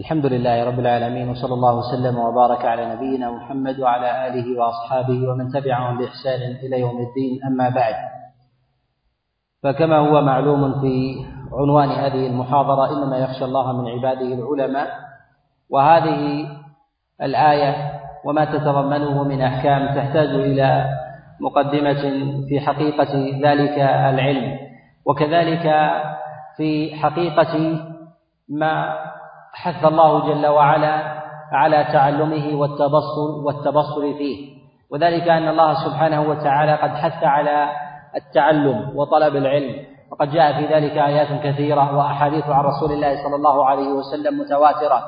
الحمد لله رب العالمين وصلى الله وسلم وبارك على نبينا محمد وعلى آله وأصحابه ومن تبعهم بإحسان إلى يوم الدين أما بعد. فكما هو معلوم في عنوان هذه المحاضرة إنما يخشى الله من عباده العلماء وهذه الآية وما تتضمنه من أحكام تحتاج إلى مقدمة في حقيقة ذلك العلم. وكذلك في حقيقة ما حث الله جل وعلا على تعلمه والتبصر والتبصر فيه. وذلك أن الله سبحانه وتعالى قد حث على التعلم وطلب العلم. وقد جاء في ذلك آيات كثيرة وأحاديث عن رسول الله صلى الله عليه وسلم متواترة.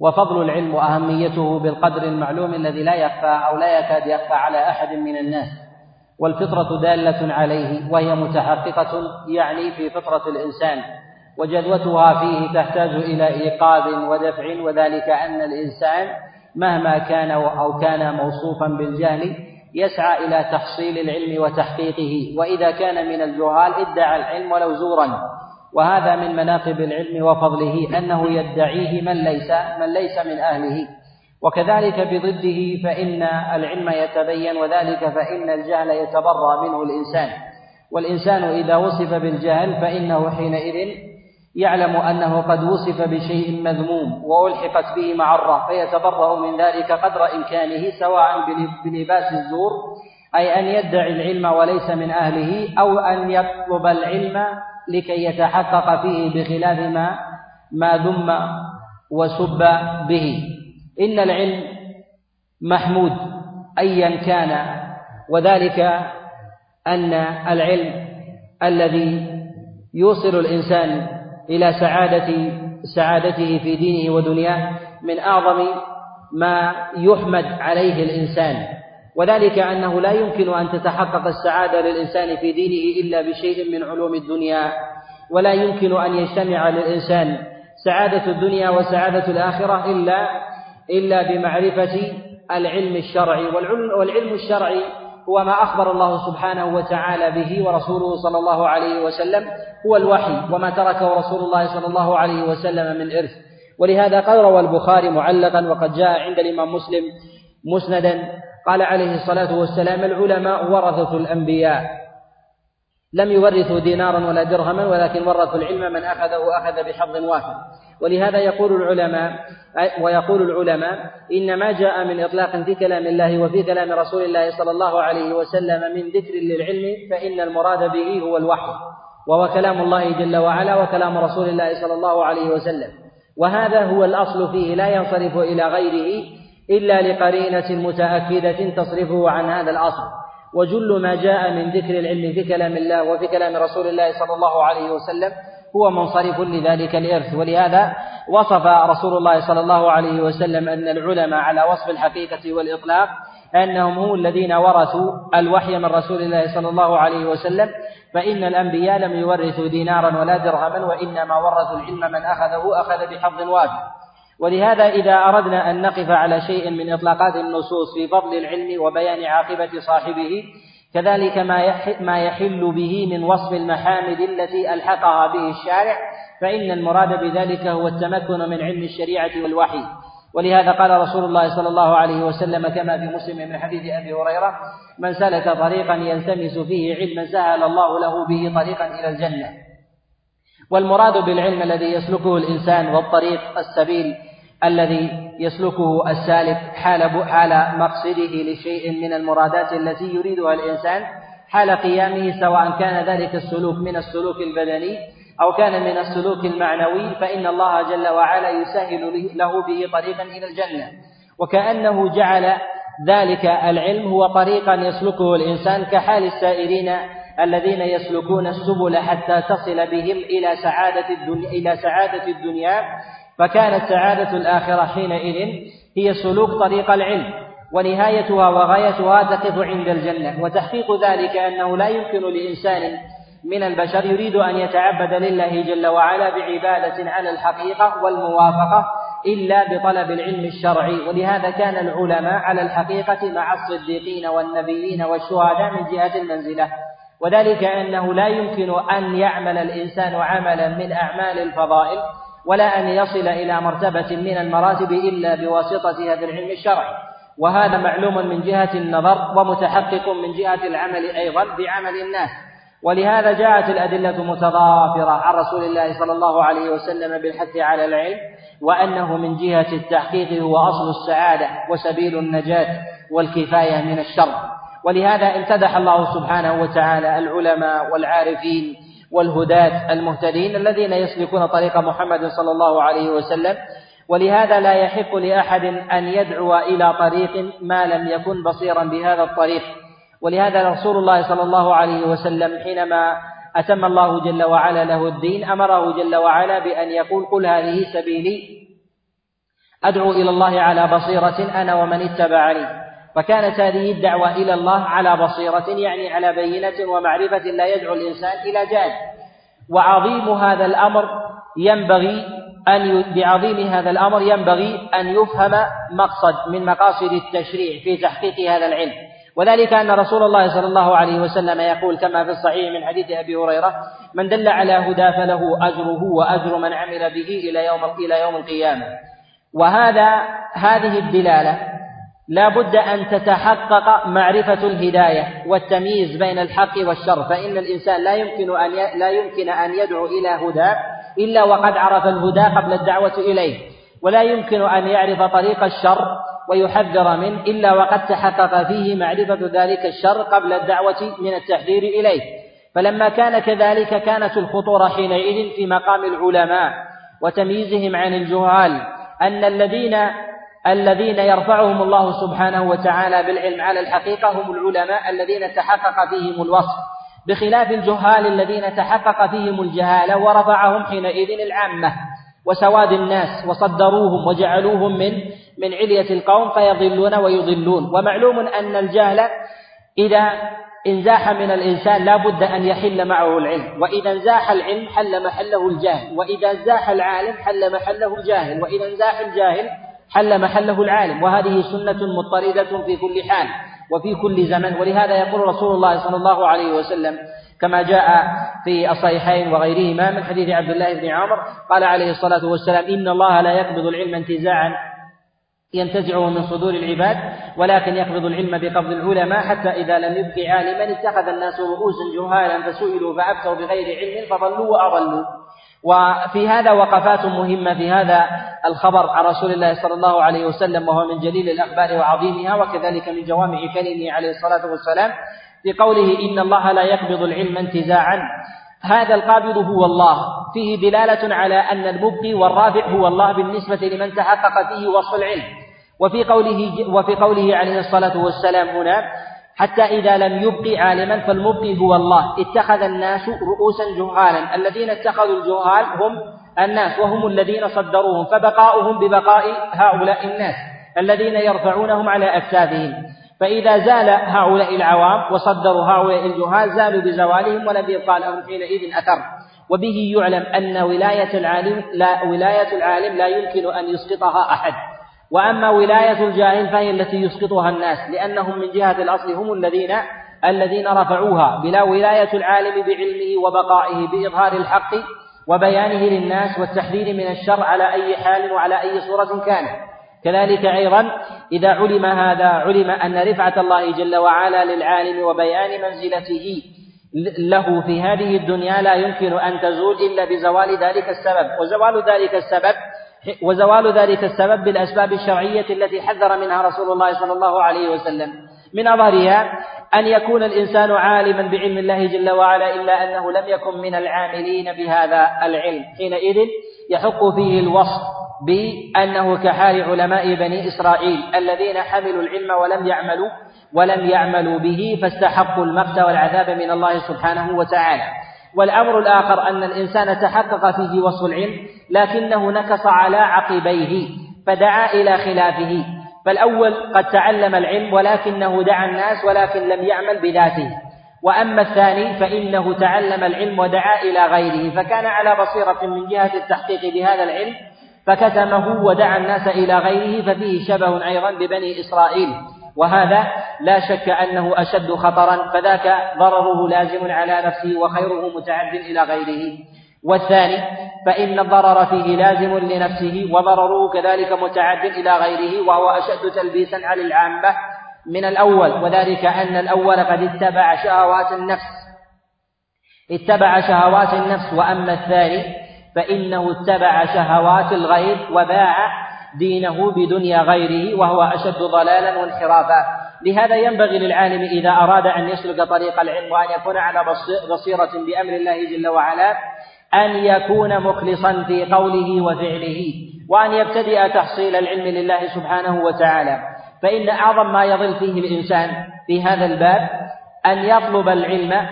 وفضل العلم وأهميته بالقدر المعلوم الذي لا يخفى أو لا يكاد يخفى على أحد من الناس. والفطرة دالة عليه وهي متحققة يعني في فطرة الإنسان. وجدوتها فيه تحتاج إلى إيقاظ ودفع وذلك أن الإنسان مهما كان أو كان موصوفا بالجهل يسعى إلى تحصيل العلم وتحقيقه. وإذا كان من الجهال ادعى العلم ولو زورا. وهذا من مناقب العلم وفضله أنه يدعيه من ليس من ليس من أهله. وكذلك بضده فإن العلم يتبين وذلك فإن الجهل يتبرى منه الإنسان. والإنسان إذا وصف بالجهل فإنه حينئذ يعلم أنه قد وصف بشيء مذموم وألحقت به معرة فيتبرأ من ذلك قدر إمكانه سواء بلباس الزور أي أن يدعي العلم وليس من أهله أو أن يطلب العلم لكي يتحقق فيه بخلاف ما ما ذم وسب به. إن العلم محمود أيا كان وذلك أن العلم الذي يوصل الإنسان إلى سعادة سعادته في دينه ودنياه من أعظم ما يحمد عليه الإنسان. وذلك أنه لا يمكن أن تتحقق السعادة للإنسان في دينه إلا بشيء من علوم الدنيا ولا يمكن أن يجتمع للإنسان سعادة الدنيا وسعادة الآخرة إلا إلا بمعرفة العلم الشرعي. والعلم الشرعي هو ما أخبر الله سبحانه وتعالى به ورسوله صلى الله عليه وسلم هو الوحي وما تركه رسول الله صلى الله عليه وسلم من إرث. ولهذا قال روى البخاري معلقا وقد جاء عند الإمام مسلم مسندا قال عليه الصلاة والسلام العلماء ورثة الأنبياء. لم يورثوا دينارا ولا درهما ولكن ورثوا العلم من أخذه أخذ بحظ وافر. ولهذا يقول العلماء ويقول العلماء إن ما جاء من إطلاق في كلام الله وفي كلام رسول الله صلى الله عليه وسلم من ذكر للعلم فإن المراد به هو الوحي وهو كلام الله جل وعلا وكلام رسول الله صلى الله عليه وسلم. وهذا هو الأصل فيه لا ينصرف إلى غيره إلا لقرينة متأكدة تصرفه عن هذا الأصل. وجل ما جاء من ذكر العلم في كلام الله وفي كلام رسول الله صلى الله عليه وسلم هو منصرف لذلك الإرث ولهذا وصف رسول الله صلى الله عليه وسلم أن العلماء على وصف الحقيقة والإطلاق أنهم هم الذين ورثوا الوحي من رسول الله صلى الله عليه وسلم فإن الأنبياء لم يورثوا دينارا ولا درهما وإنما ورثوا العلم من أخذه أخذ بحظ وافر ولهذا إذا أردنا أن نقف على شيء من إطلاقات النصوص في فضل العلم وبيان عاقبة صاحبه كذلك ما ما يحل به من وصف المحامد التي ألحقها به الشارع فإن المراد بذلك هو التمكن من علم الشريعة والوحي. ولهذا قال رسول الله صلى الله عليه وسلم كما في مسلم من حديث أبي هريرة من سلك طريقا يلتمس فيه علما سهل الله له به طريقا إلى الجنة. والمراد بالعلم الذي يسلكه الإنسان والطريق السبيل الذي يسلكه السالك حال حال مقصده لشيء من المرادات التي يريدها الإنسان حال قيامه سواء كان ذلك السلوك من السلوك البدني أو كان من السلوك المعنوي فإن الله جل وعلا يسهل له به طريقا إلى الجنة. وكأنه جعل ذلك العلم هو طريقا يسلكه الإنسان كحال السائرين الذين يسلكون السبل حتى تصل بهم إلى سعادة الدنيا إلى سعادة الدنيا فكانت سعادة الآخرة حينئذ هي سلوك طريق العلم ونهايتها وغايتها تقف عند الجنة. وتحقيق ذلك أنه لا يمكن لإنسان من البشر يريد أن يتعبد لله جل وعلا بعبادة على الحقيقة والموافقة إلا بطلب العلم الشرعي. ولهذا كان العلماء على الحقيقة مع الصديقين والنبيين والشهداء من جهة المنزلة. وذلك أنه لا يمكن أن يعمل الإنسان عملا من أعمال الفضائل ولا أن يصل إلى مرتبة من المراتب إلا بواسطة هذا العلم الشرعي. وهذا معلوم من جهة النظر ومتحقق من جهة العمل أيضا بعمل الناس. ولهذا جاءت الأدلة متضافرة عن رسول الله صلى الله عليه وسلم بالحث على العلم وأنه من جهة التحقيق هو أصل السعادة وسبيل النجاة والكفاية من الشر. ولهذا امتدح الله سبحانه وتعالى العلماء والعارفين والهداة المهتدين الذين يسلكون طريق محمد صلى الله عليه وسلم. ولهذا لا يحق لأحد أن يدعو إلى طريق ما لم يكن بصيرا بهذا الطريق. ولهذا رسول الله صلى الله عليه وسلم حينما أتم الله جل وعلا له الدين أمره جل وعلا بأن يقول قل هذه سبيلي أدعو إلى الله على بصيرة أنا ومن اتبعني. فكانت هذه الدعوة إلى الله على بصيرة يعني على بينة ومعرفة لا يدعو الإنسان إلى جهل وعظيم هذا الأمر ينبغي أن بعظيم هذا الأمر ينبغي أن يفهم مقصد من مقاصد التشريع في تحقيق هذا العلم. وذلك أن رسول الله صلى الله عليه وسلم يقول كما في الصحيح من حديث أبي هريرة من دل على هدى فله أجره وأجر من عمل به إلى يوم إلى يوم القيامة. وهذا هذه الدلالة لا بد أن تتحقق معرفة الهداية والتمييز بين الحق والشر فإن الإنسان لا يمكن أن لا يمكن أن يدعو إلى هدى إلا وقد عرف الهدى قبل الدعوة إليه. ولا يمكن أن يعرف طريق الشر ويحذر منه إلا وقد تحقق فيه معرفة ذلك الشر قبل الدعوة من التحذير إليه. فلما كان كذلك كانت الخطورة حينئذ في مقام العلماء وتمييزهم عن الجهال أن الذين الذين يرفعهم الله سبحانه وتعالى بالعلم على الحقيقة هم العلماء الذين تحقق فيهم الوصف. بخلاف الجهال الذين تحقق فيهم الجهالة ورفعهم حينئذ العامة. وسواد الناس وصدروهم وجعلوهم من من علية القوم فيضلون ويضلون. ومعلوم أن الجهل إذا انزاح من الإنسان لا بد أن يحل معه العلم. وإذا انزاح العلم حل محله الجهل وإذا انزاح العالم حل محله الجاهل. وإذا انزاح الجاهل حل محله العالم وهذه سنة مضطردة في كل حال وفي كل زمن ولهذا يقول رسول الله صلى الله عليه وسلم كما جاء في الصحيحين وغيرهما من حديث عبد الله بن عمر قال عليه الصلاة والسلام إن الله لا يقبض العلم انتزاعا ينتزعه من صدور العباد ولكن يقبض العلم بقبض العلماء حتى إذا لم يبق عالما اتخذ الناس رؤوسا جهالا فسئلوا فأفتوا بغير علم فضلوا وأضلوا. وفي هذا وقفات مهمة في هذا الخبر عن رسول الله صلى الله عليه وسلم وهو من جليل الأخبار وعظيمها وكذلك من جوامع كلمه عليه الصلاة والسلام في قوله إن الله لا يقبض العلم انتزاعا. هذا القابض هو الله. فيه دلالة على أن المبقي والرافع هو الله بالنسبة لمن تحقق فيه وصف العلم. وفي قوله وفي قوله عليه الصلاة والسلام هنا حتى إذا لم يبق عالما فالمبقي هو الله. اتخذ الناس رؤوسا جهالا. الذين اتخذوا الجهال هم الناس وهم الذين صدروهم فبقاؤهم ببقاء هؤلاء الناس الذين يرفعونهم على أكتافهم فإذا زال هؤلاء العوام وصدروا هؤلاء الجهال زالوا بزوالهم ولم يبقى لهم حينئذ أثر. وبه يعلم أن ولاية العالم لا ولاية العالم لا يمكن أن يسقطها أحد. وأما ولاية الجاهل فهي التي يسقطها الناس لأنهم من جهة الأصل هم الذين الذين رفعوها بلا ولاية العالم بعلمه وبقائه بإظهار الحق وبيانه للناس والتحذير من الشر على أي حال وعلى أي صورة كانت. كذلك أيضا إذا علم هذا علم أن رفعة الله جل وعلا للعالم وبيان منزلته له في هذه الدنيا لا يمكن أن تزول إلا بزوال ذلك السبب وزوال ذلك السبب وزوال ذلك السبب بالأسباب الشرعية التي حذر منها رسول الله صلى الله عليه وسلم. من أظهرها أن يكون الإنسان عالما بعلم الله جل وعلا إلا أنه لم يكن من العاملين بهذا العلم. حينئذ يحق فيه الوصف بأنه كحال علماء بني إسرائيل الذين حملوا العلم ولم يعملوا ولم يعملوا به فاستحقوا المقت والعذاب من الله سبحانه وتعالى. والأمر الآخر أن الإنسان تحقق فيه وصف العلم لكنه نكص على عقبيه فدعا إلى خلافه. فالأول قد تعلم العلم ولكنه دعا الناس ولكن لم يعمل بذاته. وأما الثاني فإنه تعلم العلم ودعا إلى غيره. فكان على بصيرة من جهة التحقيق بهذا العلم فكتمه ودعا الناس إلى غيره ففيه شبه أيضا ببني إسرائيل. وهذا لا شك أنه أشد خطرا فذاك ضرره لازم على نفسه وخيره متعد إلى غيره. والثاني فإن الضرر فيه لازم لنفسه وضرره كذلك متعد إلى غيره وهو أشد تلبيسا على العامة من الأول وذلك أن الأول قد اتبع شهوات النفس. اتبع شهوات النفس وأما الثاني فإنه اتبع شهوات الغير وباع دينه بدنيا غيره وهو أشد ضلالا وانحرافا. لهذا ينبغي للعالم إذا أراد أن يسلك طريق العلم وأن يكون على بصيرة بأمر الله جل وعلا أن يكون مخلصا في قوله وفعله وأن يبتدئ تحصيل العلم لله سبحانه وتعالى. فإن أعظم ما يضل فيه الإنسان في هذا الباب أن يطلب العلم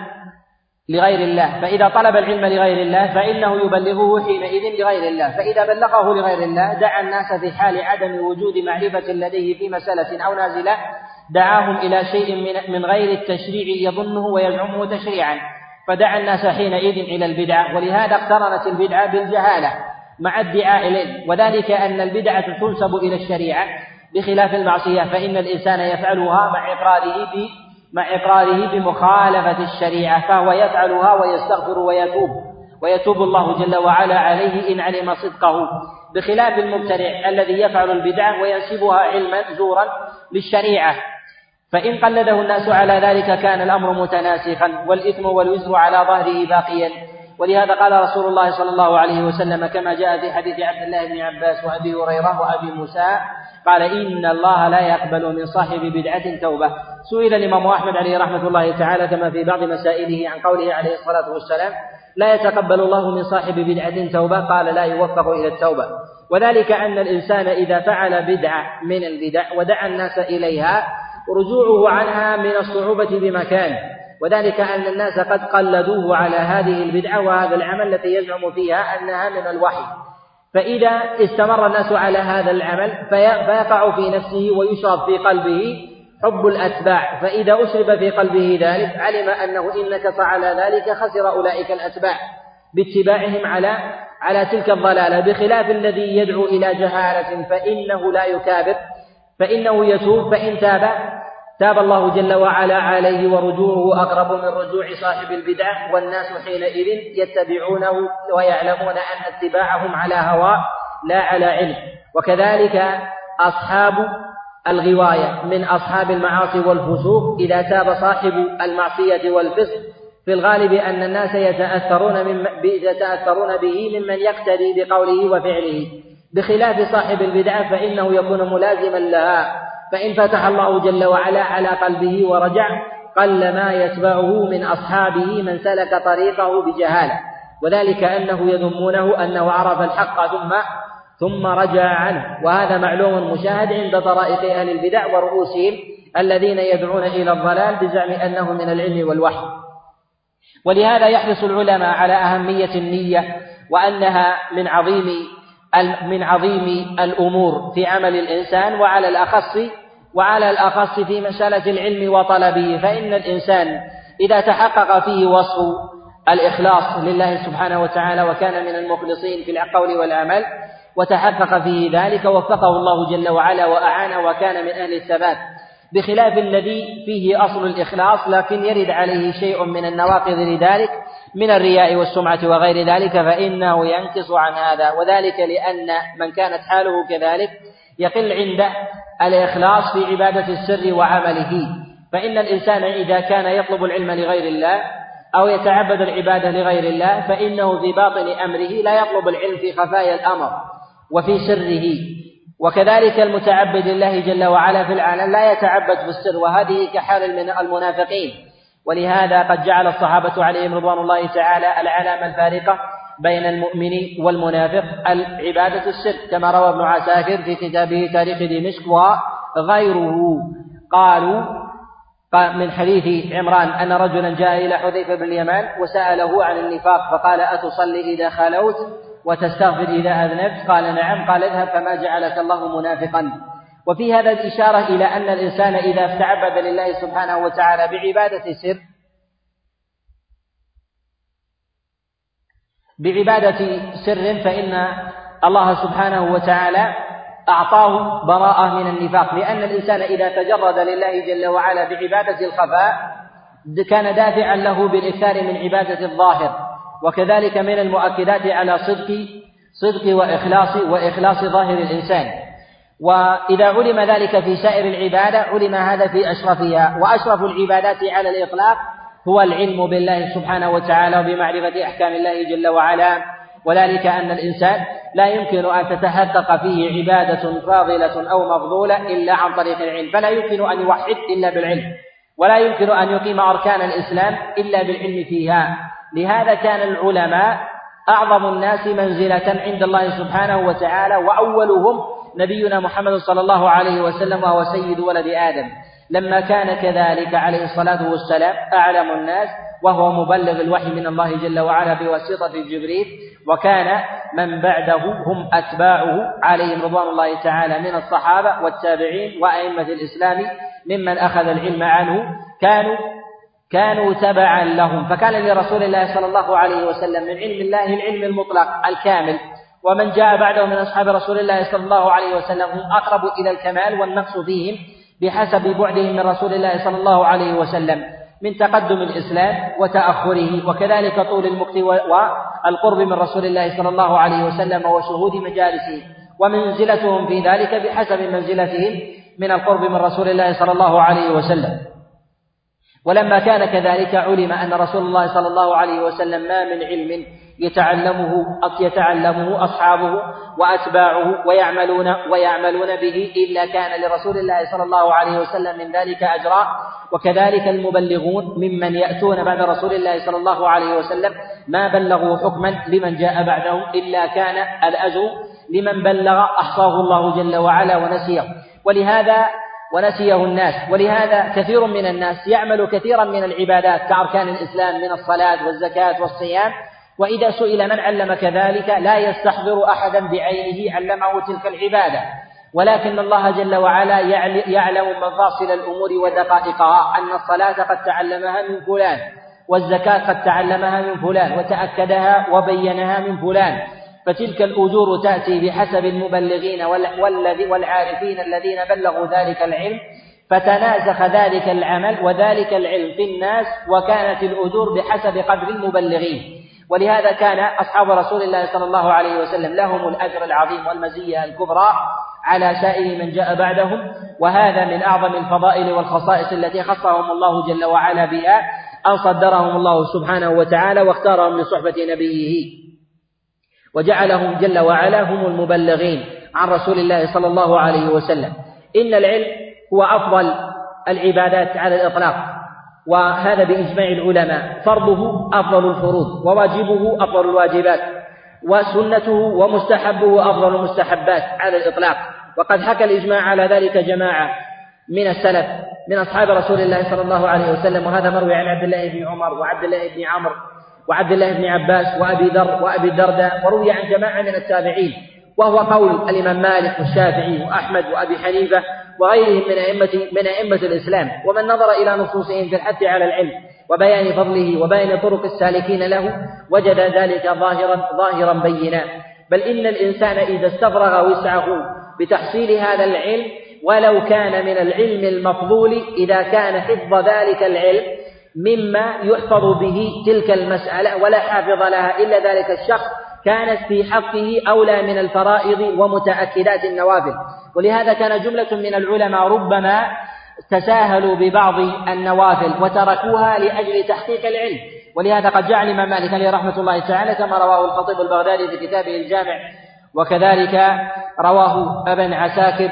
لغير الله. فإذا طلب العلم لغير الله فإنه يبلغه حينئذ لغير الله. فإذا بلغه لغير الله دعا الناس في حال عدم وجود معرفة لديه في مسألة أو نازلة دعاهم إلى شيء من غير التشريع يظنه ويزعمه تشريعا. فدعا الناس حينئذ إلى البدعة ولهذا اقترنت البدعة بالجهالة مع ادعاء العلم وذلك أن البدعة تنسب إلى الشريعة بخلاف المعصية فإن الإنسان يفعلها مع إقراره مع إقراره بمخالفة الشريعة فهو يفعلها ويستغفر ويتوب. ويتوب الله جل وعلا عليه إن علم صدقه. بخلاف المبتدع الذي يفعل البدعة وينسبها علما زورا للشريعة. فإن قلده الناس على ذلك كان الأمر متناسخا والإثم والوزر على ظهره باقيا. ولهذا قال رسول الله صلى الله عليه وسلم كما جاء في حديث عبد الله بن عباس وأبي هريرة وأبي موسى قال إن الله لا يقبل من صاحب بدعة توبة. سئل الإمام أحمد عليه رحمة الله تعالى كما في بعض مسائله عن قوله عليه الصلاة والسلام لا يتقبل الله من صاحب بدعة توبة. قال لا يوفق إلى التوبة. وذلك أن الإنسان إذا فعل بدعة من البدع ودعا الناس إليها رجوعه عنها من الصعوبة بمكان. وذلك أن الناس قد قلدوه على هذه البدعة وهذا العمل التي يزعم فيها أنها من الوحي. فإذا استمر الناس على هذا العمل فيقع في نفسه ويشرب في قلبه حب الأتباع. فإذا أشرب في قلبه ذلك علم أنه إن نكص على ذلك خسر أولئك الأتباع باتباعهم على على تلك الضلالة. بخلاف الذي يدعو إلى جهالة فإنه لا يكابر فإنه يتوب فإن تاب تاب الله جل وعلا عليه ورجوعه أقرب من رجوع صاحب البدعة والناس حينئذ يتبعونه ويعلمون أن اتباعهم على هواء لا على علم. وكذلك أصحاب الغواية من أصحاب المعاصي والفسوق إذا تاب صاحب المعصية والفسق. في الغالب أن الناس يتأثرون من يتأثرون به ممن يقتدي بقوله وفعله. بخلاف صاحب البدعة فإنه يكون ملازما لها. فإن فتح الله جل وعلا على قلبه ورجع قل ما يتبعه من أصحابه من سلك طريقه بجهالة. وذلك أنه يذمونه أنه عرف الحق ثم ثم رجع عنه. وهذا معلوم مشاهد عند طرائق أهل البدع ورؤوسهم الذين يدعون إلى الضلال بزعم أنه من العلم والوحي. ولهذا يحرص العلماء على أهمية النية وأنها من عظيم من عظيم الأمور في عمل الإنسان وعلى الأخص وعلى الأخص في مسألة العلم وطلبه. فإن الإنسان إذا تحقق فيه وصف الإخلاص لله سبحانه وتعالى وكان من المخلصين في القول والعمل وتحقق فيه ذلك وفقه الله جل وعلا وأعانه وكان من أهل الثبات. بخلاف الذي فيه أصل الإخلاص لكن يرد عليه شيء من النواقض لذلك من الرياء والسمعة وغير ذلك فإنه ينكص عن هذا وذلك لأن من كانت حاله كذلك يقل عنده الإخلاص في عبادة السر وعمله. فإن الإنسان إذا كان يطلب العلم لغير الله أو يتعبد العبادة لغير الله فإنه في باطن أمره لا يطلب العلم في خفايا الأمر وفي سره. وكذلك المتعبد لله جل وعلا في العالم لا يتعبد في السر وهذه كحال المنافقين. ولهذا قد جعل الصحابة عليهم رضوان الله تعالى العلامة الفارقة بين المؤمن والمنافق العبادة السر كما روى ابن عساكر في كتابه تاريخ دمشق وغيره. قالوا من حديث عمران أن رجلا جاء إلى حذيفة بن اليمان وسأله عن النفاق فقال أتصلي إذا خلوت وتستغفر إذا أذنبت؟ قال نعم. قال اذهب فما جعلك الله منافقا. وفي هذا الإشارة إلى أن الإنسان إذا استعبد لله سبحانه وتعالى بعبادة سر بعبادة سر فإن الله سبحانه وتعالى أعطاه براءة من النفاق. لأن الإنسان إذا تجرد لله جل وعلا بعبادة الخفاء كان دافعا له بالإكثار من عبادة الظاهر. وكذلك من المؤكدات على صدق صدق وإخلاص وإخلاص ظاهر الإنسان. وإذا علم ذلك في سائر العبادة علم هذا في أشرفها. وأشرف العبادات على الإطلاق هو العلم بالله سبحانه وتعالى وبمعرفة أحكام الله جل وعلا. وذلك أن الإنسان لا يمكن أن تتحقق فيه عبادة فاضلة أو مفضولة إلا عن طريق العلم فلا يمكن أن يوحد إلا بالعلم. ولا يمكن أن يقيم أركان الإسلام إلا بالعلم فيها. لهذا كان العلماء أعظم الناس منزلة عند الله سبحانه وتعالى وأولهم نبينا محمد صلى الله عليه وسلم وهو سيد ولد آدم. لما كان كذلك عليه الصلاة والسلام أعلم الناس وهو مبلغ الوحي من الله جل وعلا بواسطة جبريل وكان من بعده هم أتباعه عليهم رضوان الله تعالى من الصحابة والتابعين وأئمة الإسلام ممن أخذ العلم عنه. كانوا كانوا تبعا لهم. فكان لرسول الله صلى الله عليه وسلم من علم الله العلم المطلق الكامل. ومن جاء بعده من أصحاب رسول الله صلى الله عليه وسلم هم أقرب إلى الكمال والنقص فيهم بحسب بعدهم من رسول الله صلى الله عليه وسلم من تقدم الإسلام وتأخره وكذلك طول المكت والقرب من رسول الله صلى الله عليه وسلم وشهود مجالسه ومنزلتهم في ذلك بحسب منزلتهم من القرب من رسول الله صلى الله عليه وسلم. ولما كان كذلك علم أن رسول الله صلى الله عليه وسلم ما من علم يتعلمه يتعلمه أصحابه وأتباعه ويعملون ويعملون به إلا كان لرسول الله صلى الله عليه وسلم من ذلك أجرا وكذلك المبلغون ممن يأتون بعد رسول الله صلى الله عليه وسلم ما بلغوا حكما لمن جاء بعدهم إلا كان الأجر لمن بلغ أحصاه الله جل وعلا ونسيه. ولهذا ونسيه الناس. ولهذا كثير من الناس يعمل كثيرا من العبادات كأركان الإسلام من الصلاة والزكاة والصيام وإذا سئل من علم كذلك لا يستحضر أحدا بعينه علمه تلك العبادة. ولكن الله جل وعلا يعلم مفاصل الأمور ودقائقها أن الصلاة قد تعلمها من فلان والزكاة قد تعلمها من فلان وتأكدها وبينها من فلان. فتلك الأجور تأتي بحسب المبلغين والعارفين الذين بلغوا ذلك العلم فتناسخ ذلك العمل وذلك العلم في الناس وكانت الأجور بحسب قدر المبلغين. ولهذا كان أصحاب رسول الله صلى الله عليه وسلم لهم الأجر العظيم والمزية الكبرى على سائر من جاء بعدهم وهذا من أعظم الفضائل والخصائص التي خصهم الله جل وعلا بها أن صدرهم الله سبحانه وتعالى واختارهم من صحبة نبيه. وجعلهم جل وعلا هم المبلغين عن رسول الله صلى الله عليه وسلم. إن العلم هو أفضل العبادات على الإطلاق. وهذا بإجماع العلماء. فرضه أفضل الفروض وواجبه أفضل الواجبات وسنته ومستحبه أفضل المستحبات على الإطلاق. وقد حكى الإجماع على ذلك جماعة من السلف من أصحاب رسول الله صلى الله عليه وسلم وهذا مروي عن عبد الله بن عمر وعبد الله بن عمرو وعبد الله بن عباس وأبي ذر وأبي الدرداء وروي عن جماعة من التابعين. وهو قول الإمام مالك والشافعي وأحمد وأبي حنيفة وغيرهم من أئمة من أئمة الإسلام ومن نظر إلى نصوصهم في الحث على العلم وبيان فضله وبيان طرق السالكين له وجد ذلك ظاهرا ظاهرا بينا. بل إن الإنسان إذا استفرغ وسعه بتحصيل هذا العلم ولو كان من العلم المفضول إذا كان حفظ ذلك العلم مما يحفظ به تلك المسألة ولا حافظ لها إلا ذلك الشخص كانت في حقه أولى من الفرائض ومتأكدات النوافل. ولهذا كان جملة من العلماء ربما تساهلوا ببعض النوافل وتركوها لأجل تحقيق العلم. ولهذا قد جعل الإمام مالك عليه رحمة الله تعالى كما رواه الخطيب البغدادي في كتابه الجامع وكذلك رواه أبن عساكر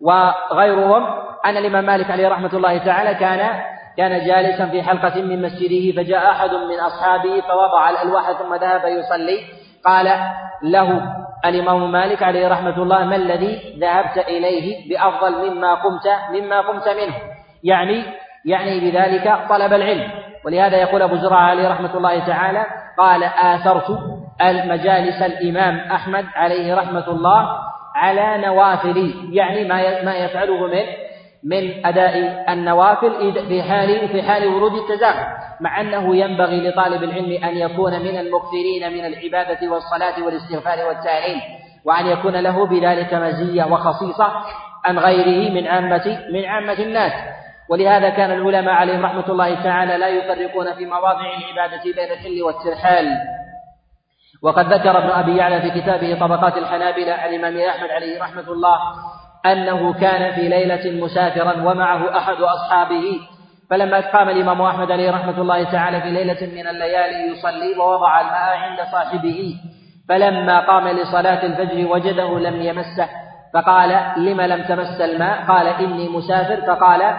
وغيرهم أن الإمام مالك عليه رحمة الله تعالى كان كان جالسا في حلقة من مسجده فجاء أحد من أصحابه فوضع الألواح ثم ذهب يصلي. قال له الإمام مالك عليه رحمة الله ما الذي ذهبت إليه بأفضل مما قمت مما قمت منه؟ يعني يعني بذلك طلب العلم. ولهذا يقول أبو زرعة عليه رحمة الله تعالى قال آثرت المجالس الإمام أحمد عليه رحمة الله على نوافلي. يعني ما ما يفعله من من أداء النوافل في حال في حال ورود التزاحم مع أنه ينبغي لطالب العلم أن يكون من المكثرين من العبادة والصلاة والاستغفار والتعليم وأن يكون له بذلك مزية وخصيصة عن غيره من عامة من عامة الناس. ولهذا كان العلماء عليهم رحمة الله تعالى لا يفرقون في مواضع العبادة بين الحل والترحال. وقد ذكر ابن أبي يعلى في كتابه طبقات الحنابلة عن الإمام أحمد عليه رحمة الله أنه كان في ليلة مسافرا ومعه أحد أصحابه. فلما قام الإمام أحمد عليه رحمة الله تعالى في ليلة من الليالي يصلي ووضع الماء عند صاحبه. فلما قام لصلاة الفجر وجده لم يمسه. فقال لم لم تمس الماء؟ قال إني مسافر. فقال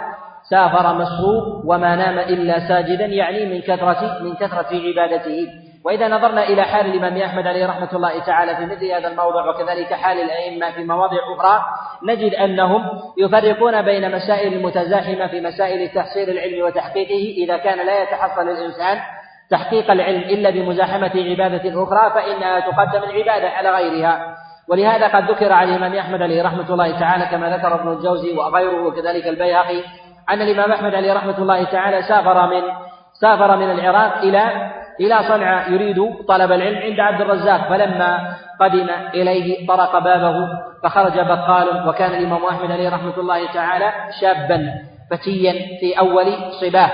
سافر مسروق وما نام إلا ساجدا يعني من كثرة من كثرة عبادته. وإذا نظرنا إلى حال الإمام أحمد عليه رحمة الله تعالى في مثل هذا الموضع وكذلك حال الأئمة في مواضع أخرى نجد أنهم يفرقون بين مسائل المتزاحمة في مسائل تحصيل العلم وتحقيقه. إذا كان لا يتحصل الإنسان تحقيق العلم إلا بمزاحمة عبادة أخرى فإنها تقدم العبادة على غيرها. ولهذا قد ذكر عن الإمام أحمد عليه رحمة الله تعالى كما ذكر ابن الجوزي وغيره وكذلك البيهقي أن الإمام أحمد عليه رحمة الله تعالى سافر من سافر من العراق إلى إلى صنعاء يريد طلب العلم عند عبد الرزاق فلما قدم إليه طرق بابه فخرج بقال وكان الإمام أحمد عليه رحمة الله تعالى شابا فتيا في أول صباه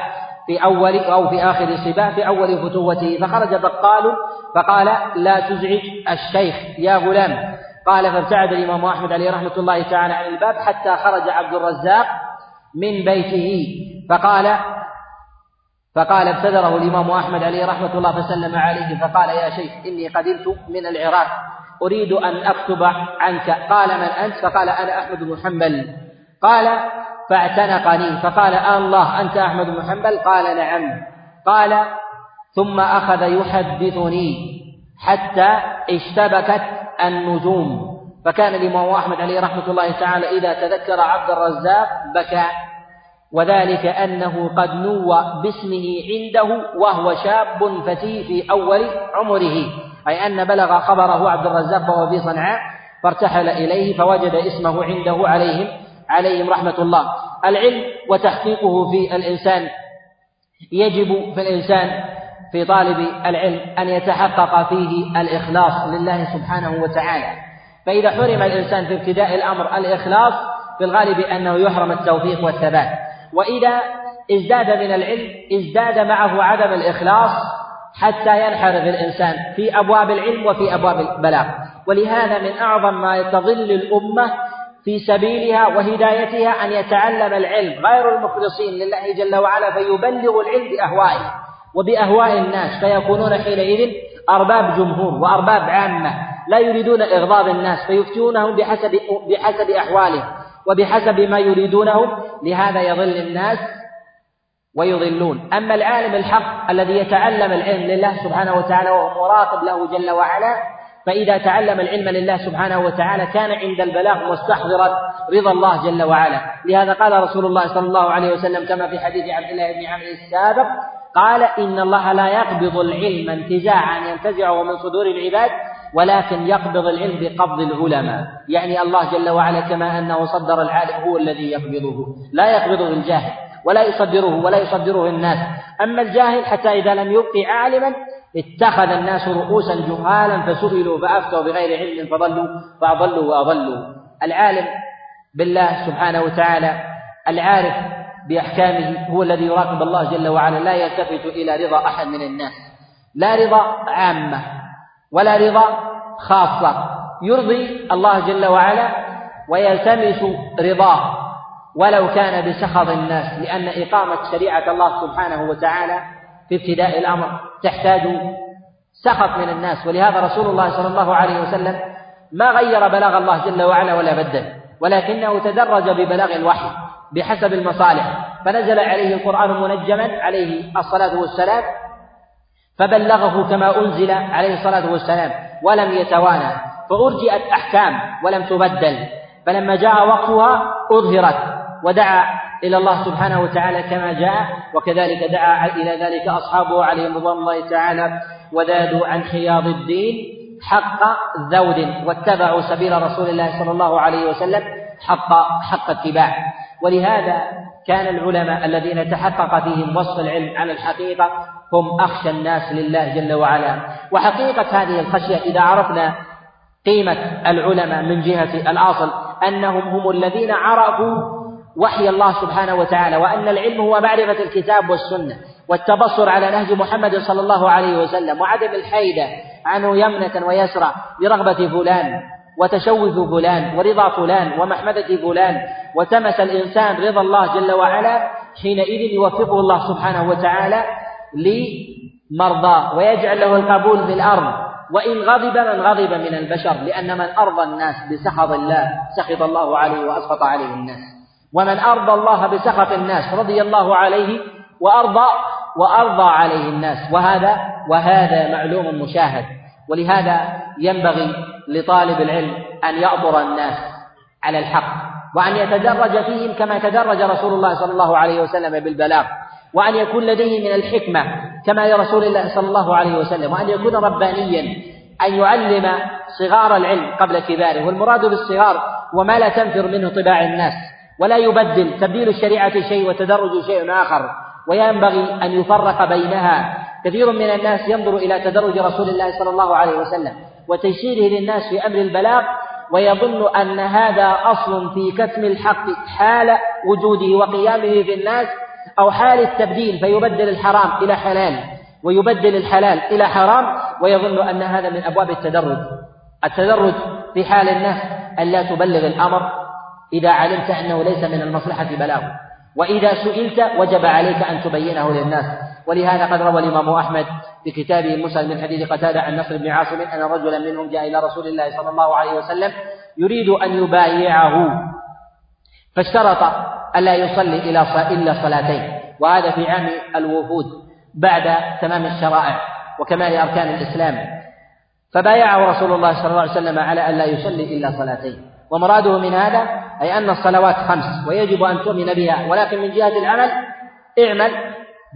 في أول أو في آخر صباه في أول فتوته. فخرج بقال فقال لا تزعج الشيخ يا غلام. قال فابتعد الإمام أحمد عليه رحمة الله تعالى عن الباب حتى خرج عبد الرزاق من بيته. فقال فقال ابتدره الإمام أحمد عليه رحمة الله فسلم عليه فقال يا شيخ إني قدمت من العراق أريد أن أكتب عنك. قال من أنت؟ فقال أنا أحمد بن حنبل. قال فاعتنقني. فقال آه الله أنت أحمد بن حنبل؟ قال نعم. قال ثم أخذ يحدثني حتى اشتبكت النجوم. فكان الإمام أحمد عليه رحمة الله تعالى إذا تذكر عبد الرزاق بكى. وذلك أنه قد نوى باسمه عنده وهو شاب فتي في أول عمره. أي أن بلغ خبره عبد الرزاق وهو في صنعاء فارتحل إليه فوجد اسمه عنده عليهم عليهم رحمة الله. العلم وتحقيقه في الإنسان يجب في الإنسان في طالب العلم أن يتحقق فيه الإخلاص لله سبحانه وتعالى. فإذا حرم الإنسان في ابتداء الأمر الإخلاص في الغالب أنه يحرم التوفيق والثبات. وإذا ازداد من العلم ازداد معه عدم الإخلاص حتى ينحرف الإنسان في أبواب العلم وفي أبواب البلاغ. ولهذا من أعظم ما تظل الأمة في سبيلها وهدايتها أن يتعلم العلم. غير المخلصين لله جل وعلا فيبلغ العلم بأهوائه وبأهواء الناس فيكونون حينئذ أرباب جمهور وأرباب عامة لا يريدون إغضاب الناس فيفتونهم بحسب بحسب أحوالهم. وبحسب ما يريدونه لهذا يضل الناس ويضلون. أما العالم الحق الذي يتعلم العلم لله سبحانه وتعالى وهو مراقب له جل وعلا فإذا تعلم العلم لله سبحانه وتعالى كان عند البلاغ مستحضرا رضا الله جل وعلا. لهذا قال رسول الله صلى الله عليه وسلم كما في حديث عبد الله بن عمرو السابق قال إن الله لا يقبض العلم انتزاعا ينتزعه من صدور العباد ولكن يقبض العلم بقبض العلماء. يعني الله جل وعلا كما أنه صدر العالم هو الذي يقبضه. لا يقبضه الجاهل ولا يصدره ولا يصدره الناس. أما الجاهل حتى إذا لم يبق عالما اتخذ الناس رؤوسا جهالا فسئلوا فأفتوا بغير علم فضلوا فأضلوا وأضلوا. العالم بالله سبحانه وتعالى العارف بأحكامه هو الذي يراقب الله جل وعلا لا يلتفت إلى رضا أحد من الناس. لا رضا عامة. ولا رضا خاصة. يرضي الله جل وعلا ويلتمس رضاه. ولو كان بسخط الناس لأن إقامة شريعة الله سبحانه وتعالى في ابتداء الأمر تحتاج سخط من الناس. ولهذا رسول الله صلى الله عليه وسلم ما غير بلاغ الله جل وعلا ولا بدل ولكنه تدرج ببلاغ الوحي بحسب المصالح. فنزل عليه القرآن منجما عليه الصلاة والسلام فبلغه كما أنزل عليه الصلاة والسلام ولم يتوانى فأرجئت أحكام ولم تبدل. فلما جاء وقتها أظهرت ودعا إلى الله سبحانه وتعالى كما جاء وكذلك دعا إلى ذلك أصحابه عليهم رضوان الله تعالى وذادوا عن حياض الدين حق ذود واتبعوا سبيل رسول الله صلى الله عليه وسلم. حق حق اتباع. ولهذا كان العلماء الذين تحقق فيهم وصف العلم على الحقيقة هم أخشى الناس لله جل وعلا. وحقيقة هذه الخشية إذا عرفنا قيمة العلماء من جهة الأصل أنهم هم الذين عرفوا وحي الله سبحانه وتعالى وأن العلم هو معرفة الكتاب والسنة والتبصر على نهج محمد صلى الله عليه وسلم وعدم الحيدة عنه يمنة ويسرى برغبة فلان. وتشوف فلان ورضا فلان ومحمدة فلان وتمس الإنسان رضا الله جل وعلا حينئذ يوفقه الله سبحانه وتعالى لمرضاه ويجعل له القبول في الأرض. وإن غضب من غضب من البشر لأن من أرضى الناس بسخط الله سخط الله عليه وأسخط عليه الناس. ومن أرضى الله بسخط الناس رضي الله عليه وأرضى وأرضى عليه الناس. وهذا وهذا معلوم مشاهد. ولهذا ينبغي لطالب العلم أن يأطر الناس على الحق وأن يتدرج فيهم كما تدرج رسول الله صلى الله عليه وسلم بالبلاغ وأن يكون لديه من الحكمة كما لرسول الله صلى الله عليه وسلم وأن يكون ربانيا أن يعلم صغار العلم قبل كباره والمراد بالصغار وما لا تنفر منه طباع الناس ولا يبدل تبديل الشريعة شيء وتدرج شيء آخر وينبغي أن يفرق بينها كثير من الناس ينظر إلى تدرج رسول الله صلى الله عليه وسلم وتيسيره للناس في أمر البلاغ ويظن أن هذا أصل في كتم الحق حال وجوده وقيامه في الناس أو حال التبديل فيبدل الحرام إلى حلال ويبدل الحلال إلى حرام ويظن أن هذا من أبواب التدرج. التدرج في حال الناس أن لا تبلغ الأمر إذا علمت أنه ليس من المصلحة بلاغه. وإذا سئلت وجب عليك أن تبينه للناس. ولهذا قد روى الإمام أحمد في كتابه المسلم من حديث قتادة عن نصر بن عاصم أن رجلا منهم جاء إلى رسول الله صلى الله عليه وسلم يريد أن يبايعه. فاشترط ألا يصلي إلا صلاتين. وهذا في عام الوفود بعد تمام الشرائع وكمال أركان الإسلام. فبايعه رسول الله صلى الله عليه وسلم على ألا يصلي إلا صلاتين. ومراده من هذا أي أن الصلوات خمس ويجب أن تؤمن بها. ولكن من جهة العمل اعمل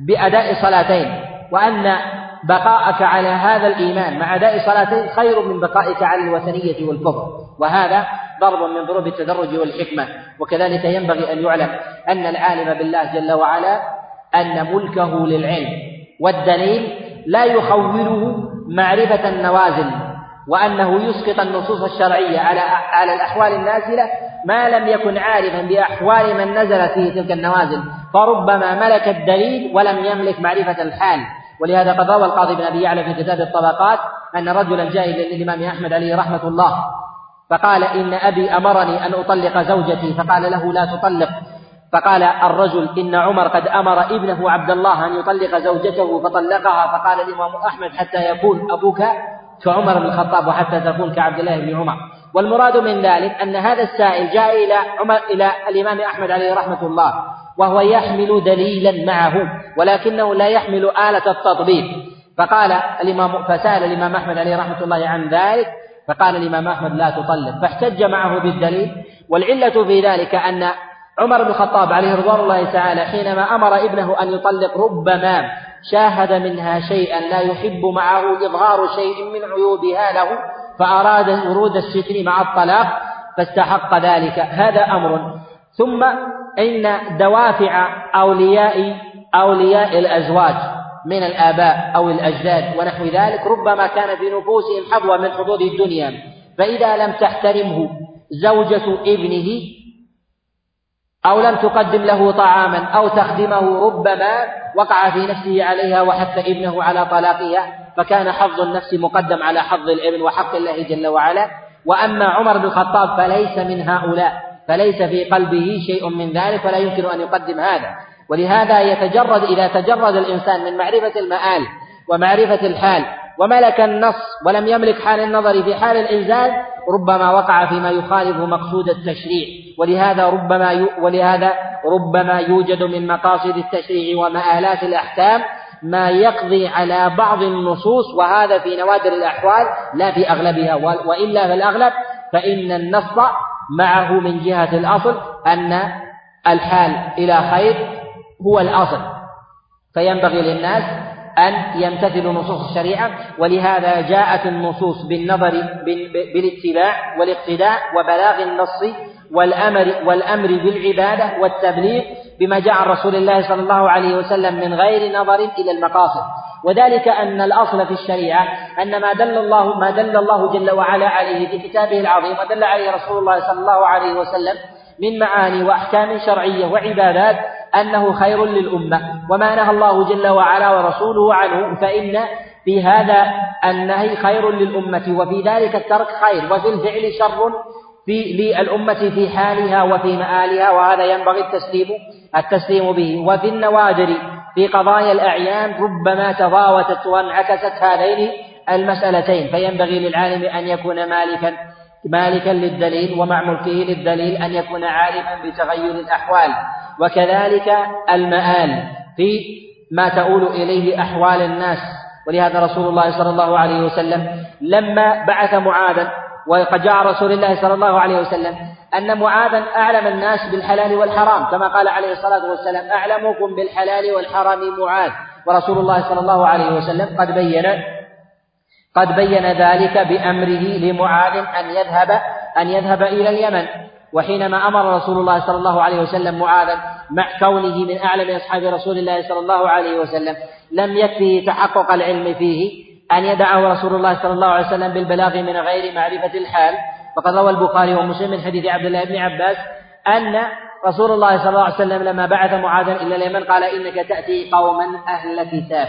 بأداء صلاتين وأن بقاءك على هذا الإيمان مع أداء صلاتين خير من بقائك على الوثنية والكفر. وهذا ضرب من ضروب التدرج والحكمة. وكذلك ينبغي أن يعلم أن العالم بالله جل وعلا أن ملكه للعلم والدليل لا يخوله معرفة النوازل وأنه يسقط النصوص الشرعية على على الأحوال النازلة ما لم يكن عارفا بأحوال من نزلت فيه تلك النوازل فربما ملك الدليل ولم يملك معرفة الحال. ولهذا قد روى القاضي بن أبي يعلى في كتاب الطبقات أن رجلا جاء إلى الإمام أحمد عليه رحمة الله فقال إن أبي أمرني أن أطلق زوجتي فقال له لا تطلق. فقال الرجل إن عمر قد أمر ابنه عبد الله أن يطلق زوجته فطلقها. فقال الإمام أحمد حتى يكون أبوك كعمر بن الخطاب وحتى تكون كعبد الله بن عمر. والمراد من ذلك أن هذا السائل جاء إلى عمر إلى الإمام أحمد عليه رحمة الله وهو يحمل دليلا معه ولكنه لا يحمل آلة التطبيق. فقال الإمام فسأل الإمام أحمد عليه رحمة الله عن ذلك فقال الإمام أحمد لا تطلق فاحتج معه بالدليل. والعلة في ذلك أن عمر بن الخطاب عليه رضوان الله تعالى حينما أمر ابنه أن يطلق ربما شاهد منها شيئا لا يحب معه إظهار شيء من عيوبها له فأراد ورود الستر مع الطلاق فاستحق ذلك. هذا أمر. ثم إن دوافع أولياء أولياء الأزواج من الآباء أو الأجداد ونحو ذلك ربما كان في نفوسهم حظوة من حظوظ الدنيا. فإذا لم تحترمه زوجة ابنه أو لم تقدم له طعاما أو تخدمه ربما وقع في نفسه عليها وحث ابنه على طلاقها فكان حظ النفس مقدم على حظ الابن وحق الله جل وعلا. وأما عمر بن الخطاب فليس من هؤلاء فليس في قلبه شيء من ذلك ولا يمكن أن يقدم هذا. ولهذا يتجرد إذا تجرد الإنسان من معرفة المآل ومعرفة الحال وملك النص ولم يملك حال النظر في حال الإنزال ربما وقع فيما يخالف مقصود التشريع. ولهذا ربما ولهذا ربما يوجد من مقاصد التشريع ومآلات الأحكام ما يقضي على بعض النصوص وهذا في نوادر الأحوال لا في أغلبها. وإلا في الأغلب فإن النص معه من جهة الأصل أن الحال إلى خير هو الأصل. فينبغي للناس أن يمتثلوا نصوص الشريعة ولهذا جاءت النصوص بالنظر بالاتباع والاقتداء وبلاغ النص والأمر والأمر بالعبادة والتبليغ بما جاء عن رسول الله صلى الله عليه وسلم من غير نظر إلى المقاصد. وذلك أن الأصل في الشريعة أن ما دل الله ما دل الله جل وعلا عليه في كتابه العظيم ودل عليه رسول الله صلى الله عليه وسلم من معاني وأحكام شرعية وعبادات أنه خير للأمة. وما نهى الله جل وعلا ورسوله عنه فإن في هذا النهي خير للأمة وفي ذلك الترك خير وفي الفعل شر في للأمة في حالها وفي مآلها وهذا ينبغي التسليم التسليم به. وفي النوادر في قضايا الأعيان ربما تضاوتت وانعكست هذين المسألتين فينبغي للعالم أن يكون مالكا مالكا للدليل ومع ملكه للدليل أن يكون عالما بتغير الأحوال. وكذلك المآل في ما تؤول إليه أحوال الناس. ولهذا رسول الله صلى الله عليه وسلم لما بعث معاذا وقد جاء رسول الله صلى الله عليه وسلم أن معاذا أعلم الناس بالحلال والحرام كما قال عليه الصلاة والسلام أعلمكم بالحلال والحرام معاذ. ورسول الله صلى الله عليه وسلم قد بين قد بين ذلك بأمره لمعاذ أن يذهب أن يذهب إلى اليمن. وحينما أمر رسول الله صلى الله عليه وسلم معاذا مع كونه من أعلم أصحاب رسول الله صلى الله عليه وسلم لم يكفه تحقق العلم فيه أن يدعه رسول الله صلى الله عليه وسلم بالبلاغ من غير معرفة الحال. فقد روى البخاري ومسلم من حديث عبد الله بن عباس أن رسول الله صلى الله عليه وسلم لما بعث معاذا إلى اليمن قال إنك تأتي قوما أهل كتاب.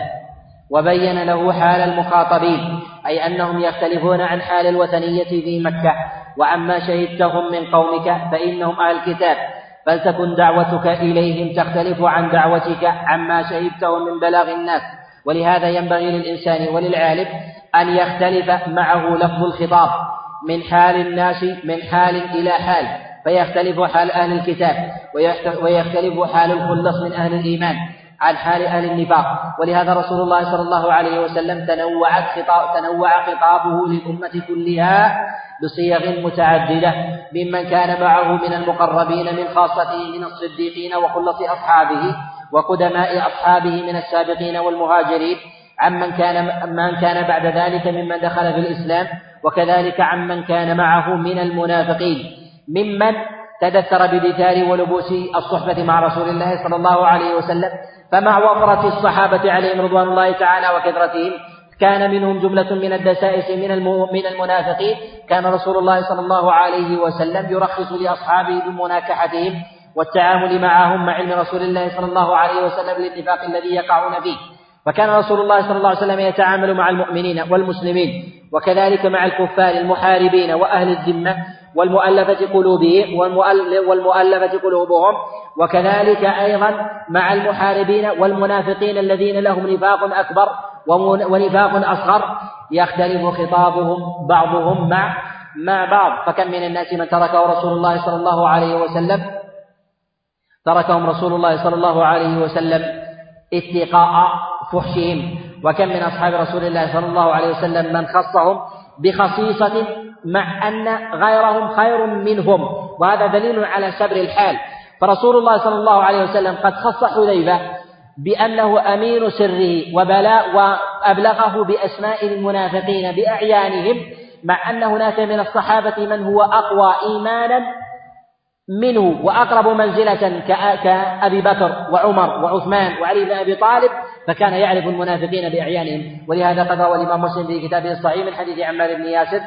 وبين له حال المخاطبين أي أنهم يختلفون عن حال الوثنية في مكة. وعما شهدتهم من قومك فإنهم أهل كتاب فلتكن دعوتك إليهم تختلف عن دعوتك عما شهدته من بلاغ الناس. ولهذا ينبغي للإنسان وللعالم أن يختلف معه لفظ الخطاب من حال الناس من حال إلى حال فيختلف حال أهل الكتاب ويختلف حال الخلص من أهل الإيمان. عن حال أهل النفاق. ولهذا رسول الله صلى الله عليه وسلم تنوعت خطاب تنوع خطابه للأمة كلها بصيغ متعددة. ممن كان معه من المقربين من خاصته من الصديقين وخلص أصحابه وقدماء أصحابه من السابقين والمهاجرين. عمن كان من كان بعد ذلك ممن دخل في الإسلام وكذلك عمن كان معه من المنافقين. ممن تدثر بدثار ولبوس الصحبة مع رسول الله صلى الله عليه وسلم فمع وفرة الصحابة عليهم رضوان الله تعالى وكثرتهم كان منهم جملة من الدسائس من من المنافقين. كان رسول الله صلى الله عليه وسلم يرخص لأصحابه بمناكحتهم والتعامل معهم مع علم رسول الله صلى الله عليه وسلم للنفاق الذي يقعون فيه. فكان رسول الله صلى الله عليه وسلم يتعامل مع المؤمنين والمسلمين وكذلك مع الكفار المحاربين وأهل الذمة. والمؤلفة قلوبهم والمؤلفة قلوبهم وكذلك أيضا مع المحاربين والمنافقين الذين لهم نفاق أكبر ونفاق أصغر يختلف خطابهم بعضهم مع مع بعض. فكم من الناس من تركه رسول الله صلى الله عليه وسلم؟ تركهم رسول الله صلى الله عليه وسلم اتقاء فحشهم. وكم من أصحاب رسول الله صلى الله عليه وسلم من خصهم بخصيصة مع أن غيرهم خير منهم وهذا دليل على سبر الحال. فرسول الله صلى الله عليه وسلم قد خص حذيفة بأنه أمين سره وبلاء وأبلغه بأسماء المنافقين بأعيانهم مع أن هناك من الصحابة من هو أقوى إيمانا منه وأقرب منزلة كأبي بكر وعمر وعثمان وعلي بن أبي طالب فكان يعرف المنافقين بأعيانهم. ولهذا قد روى الإمام مسلم في كتابه الصحيح من حديث عمار بن ياسر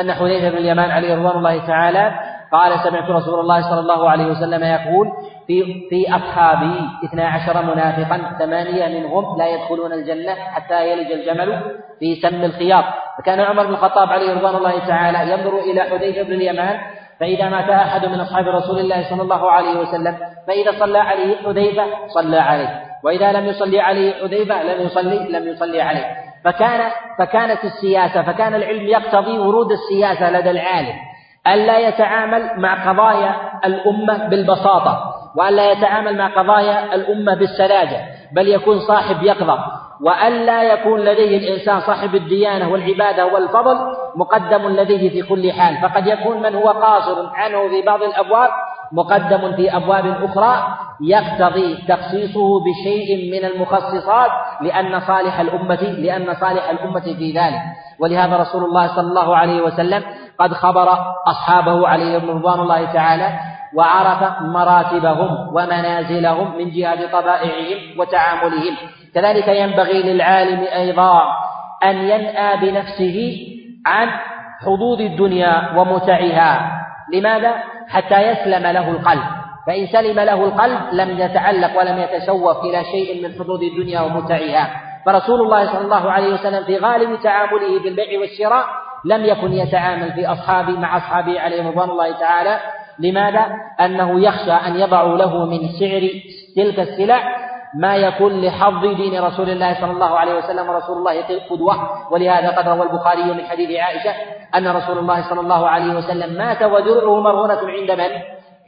أن حذيفة بن اليمان عليه رضوان الله تعالى قال سمعت رسول الله صلى الله عليه وسلم يقول في في أصحابي اثنا عشر منافقا ثمانية منهم لا يدخلون الجنة حتى يلج الجمل في سم الخياط فكان عمر بن الخطاب عليه رضوان الله تعالى ينظر إلى حذيفة بن اليمان فإذا مات أحد من أصحاب رسول الله صلى الله عليه وسلم فإذا صلى عليه حذيفة صلى عليه وإذا لم يصلي عليه حذيفة لم يصلي لم يصلي عليه. فكان فكانت السياسة فكان العلم يقتضي ورود السياسة لدى العالم. ألا يتعامل مع قضايا الأمة بالبساطة وألا يتعامل مع قضايا الأمة بالسذاجة بل يكون صاحب يقظة. وألا يكون لديه الإنسان صاحب الديانة والعبادة والفضل مقدم لديه في كل حال. فقد يكون من هو قاصر عنه في بعض الأبواب مقدم في أبواب أخرى يقتضي تخصيصه بشيء من المخصصات لأن صالح الأمة لأن صالح الأمة في ذلك. ولهذا رسول الله صلى الله عليه وسلم قد خبر أصحابه عليهم رضوان الله تعالى وعرف مراتبهم ومنازلهم من جهة طبائعهم وتعاملهم. كذلك ينبغي للعالم أيضا أن ينأى بنفسه عن حظوظ الدنيا ومتعها. لماذا؟ حتى يسلم له القلب. فإن سلم له القلب لم يتعلق ولم يتشوف إلى شيء من حظوظ الدنيا ومتعها. فرسول الله صلى الله عليه وسلم في غالب تعامله بالبيع والشراء لم يكن يتعامل في أصحابه مع أصحابه عليهم رضوان الله تعالى. لماذا؟ أنه يخشى أن يضعوا له من سعر تلك السلع ما يكون لحظ دين رسول الله صلى الله عليه وسلم ورسول الله قدوة ولهذا قد روى البخاري من حديث عائشة أن رسول الله صلى الله عليه وسلم مات ودرعه مرهونة عند من؟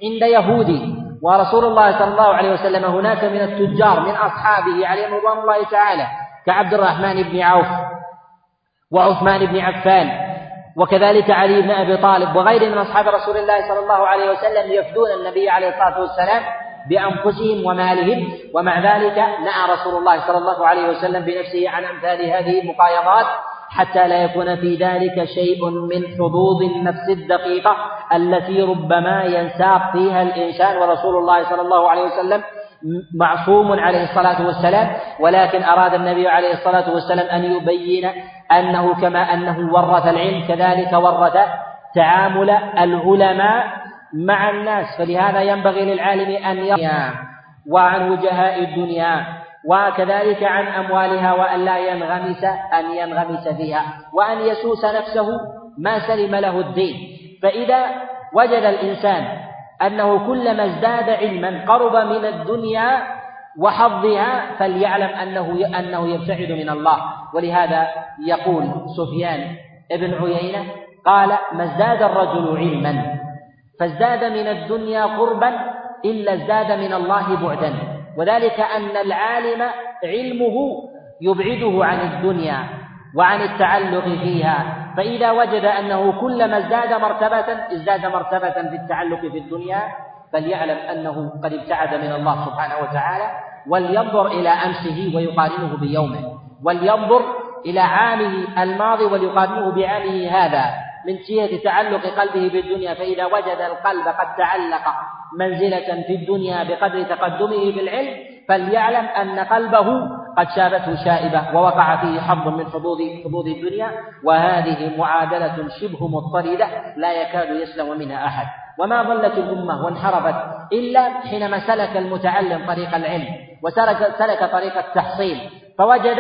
عند يهودي ورسول الله صلى الله عليه وسلم هناك من التجار من أصحابه عليهم رضوان الله تعالى كعبد الرحمن بن عوف وعثمان بن عفان وكذلك علي بن أبي طالب وغيره من أصحاب رسول الله صلى الله عليه وسلم يفدون النبي عليه الصلاة والسلام بأنفسهم ومالهم ومع ذلك نهى رسول الله صلى الله عليه وسلم بنفسه عن أمثال هذه المقايضات حتى لا يكون في ذلك شيء من حظوظ النفس الدقيقة التي ربما ينساق فيها الإنسان ورسول الله صلى الله عليه وسلم معصوم عليه الصلاة والسلام ولكن أراد النبي عليه الصلاة والسلام أن يبين أنه كما أنه ورث العلم كذلك ورث تعامل العلماء مع الناس. فلهذا ينبغي للعالم أن يرى وعن وجهاء الدنيا وكذلك عن أموالها وأن لا ينغمس أن ينغمس فيها وأن يسوس نفسه ما سلم له الدين. فإذا وجد الإنسان أنه كلما ازداد علما قرب من الدنيا وحظها فليعلم أنه أنه يبتعد من الله. ولهذا يقول سفيان ابن عيينة قال ما ازداد الرجل علما فازداد من الدنيا قربا إلا ازداد من الله بعدا. وذلك أن العالم علمه يبعده عن الدنيا وعن التعلق فيها. فإذا وجد أنه كلما ازداد مرتبة ازداد مرتبة في التعلق في الدنيا فليعلم أنه قد ابتعد من الله سبحانه وتعالى ولينظر إلى أمسه ويقارنه بيومه ولينظر إلى عامه الماضي وليقارنه بعامه هذا. من جهة تعلق قلبه بالدنيا فإذا وجد القلب قد تعلق منزلة في الدنيا بقدر تقدمه بالعلم فليعلم أن قلبه قد شابته شائبة ووقع فيه حظ من حظوظ حظوظ الدنيا وهذه معادلة شبه مضطردة لا يكاد يسلم منها أحد. وما ظلت الأمة وانحرفت إلا حينما سلك المتعلم طريق العلم وسلك سلك طريق التحصيل فوجد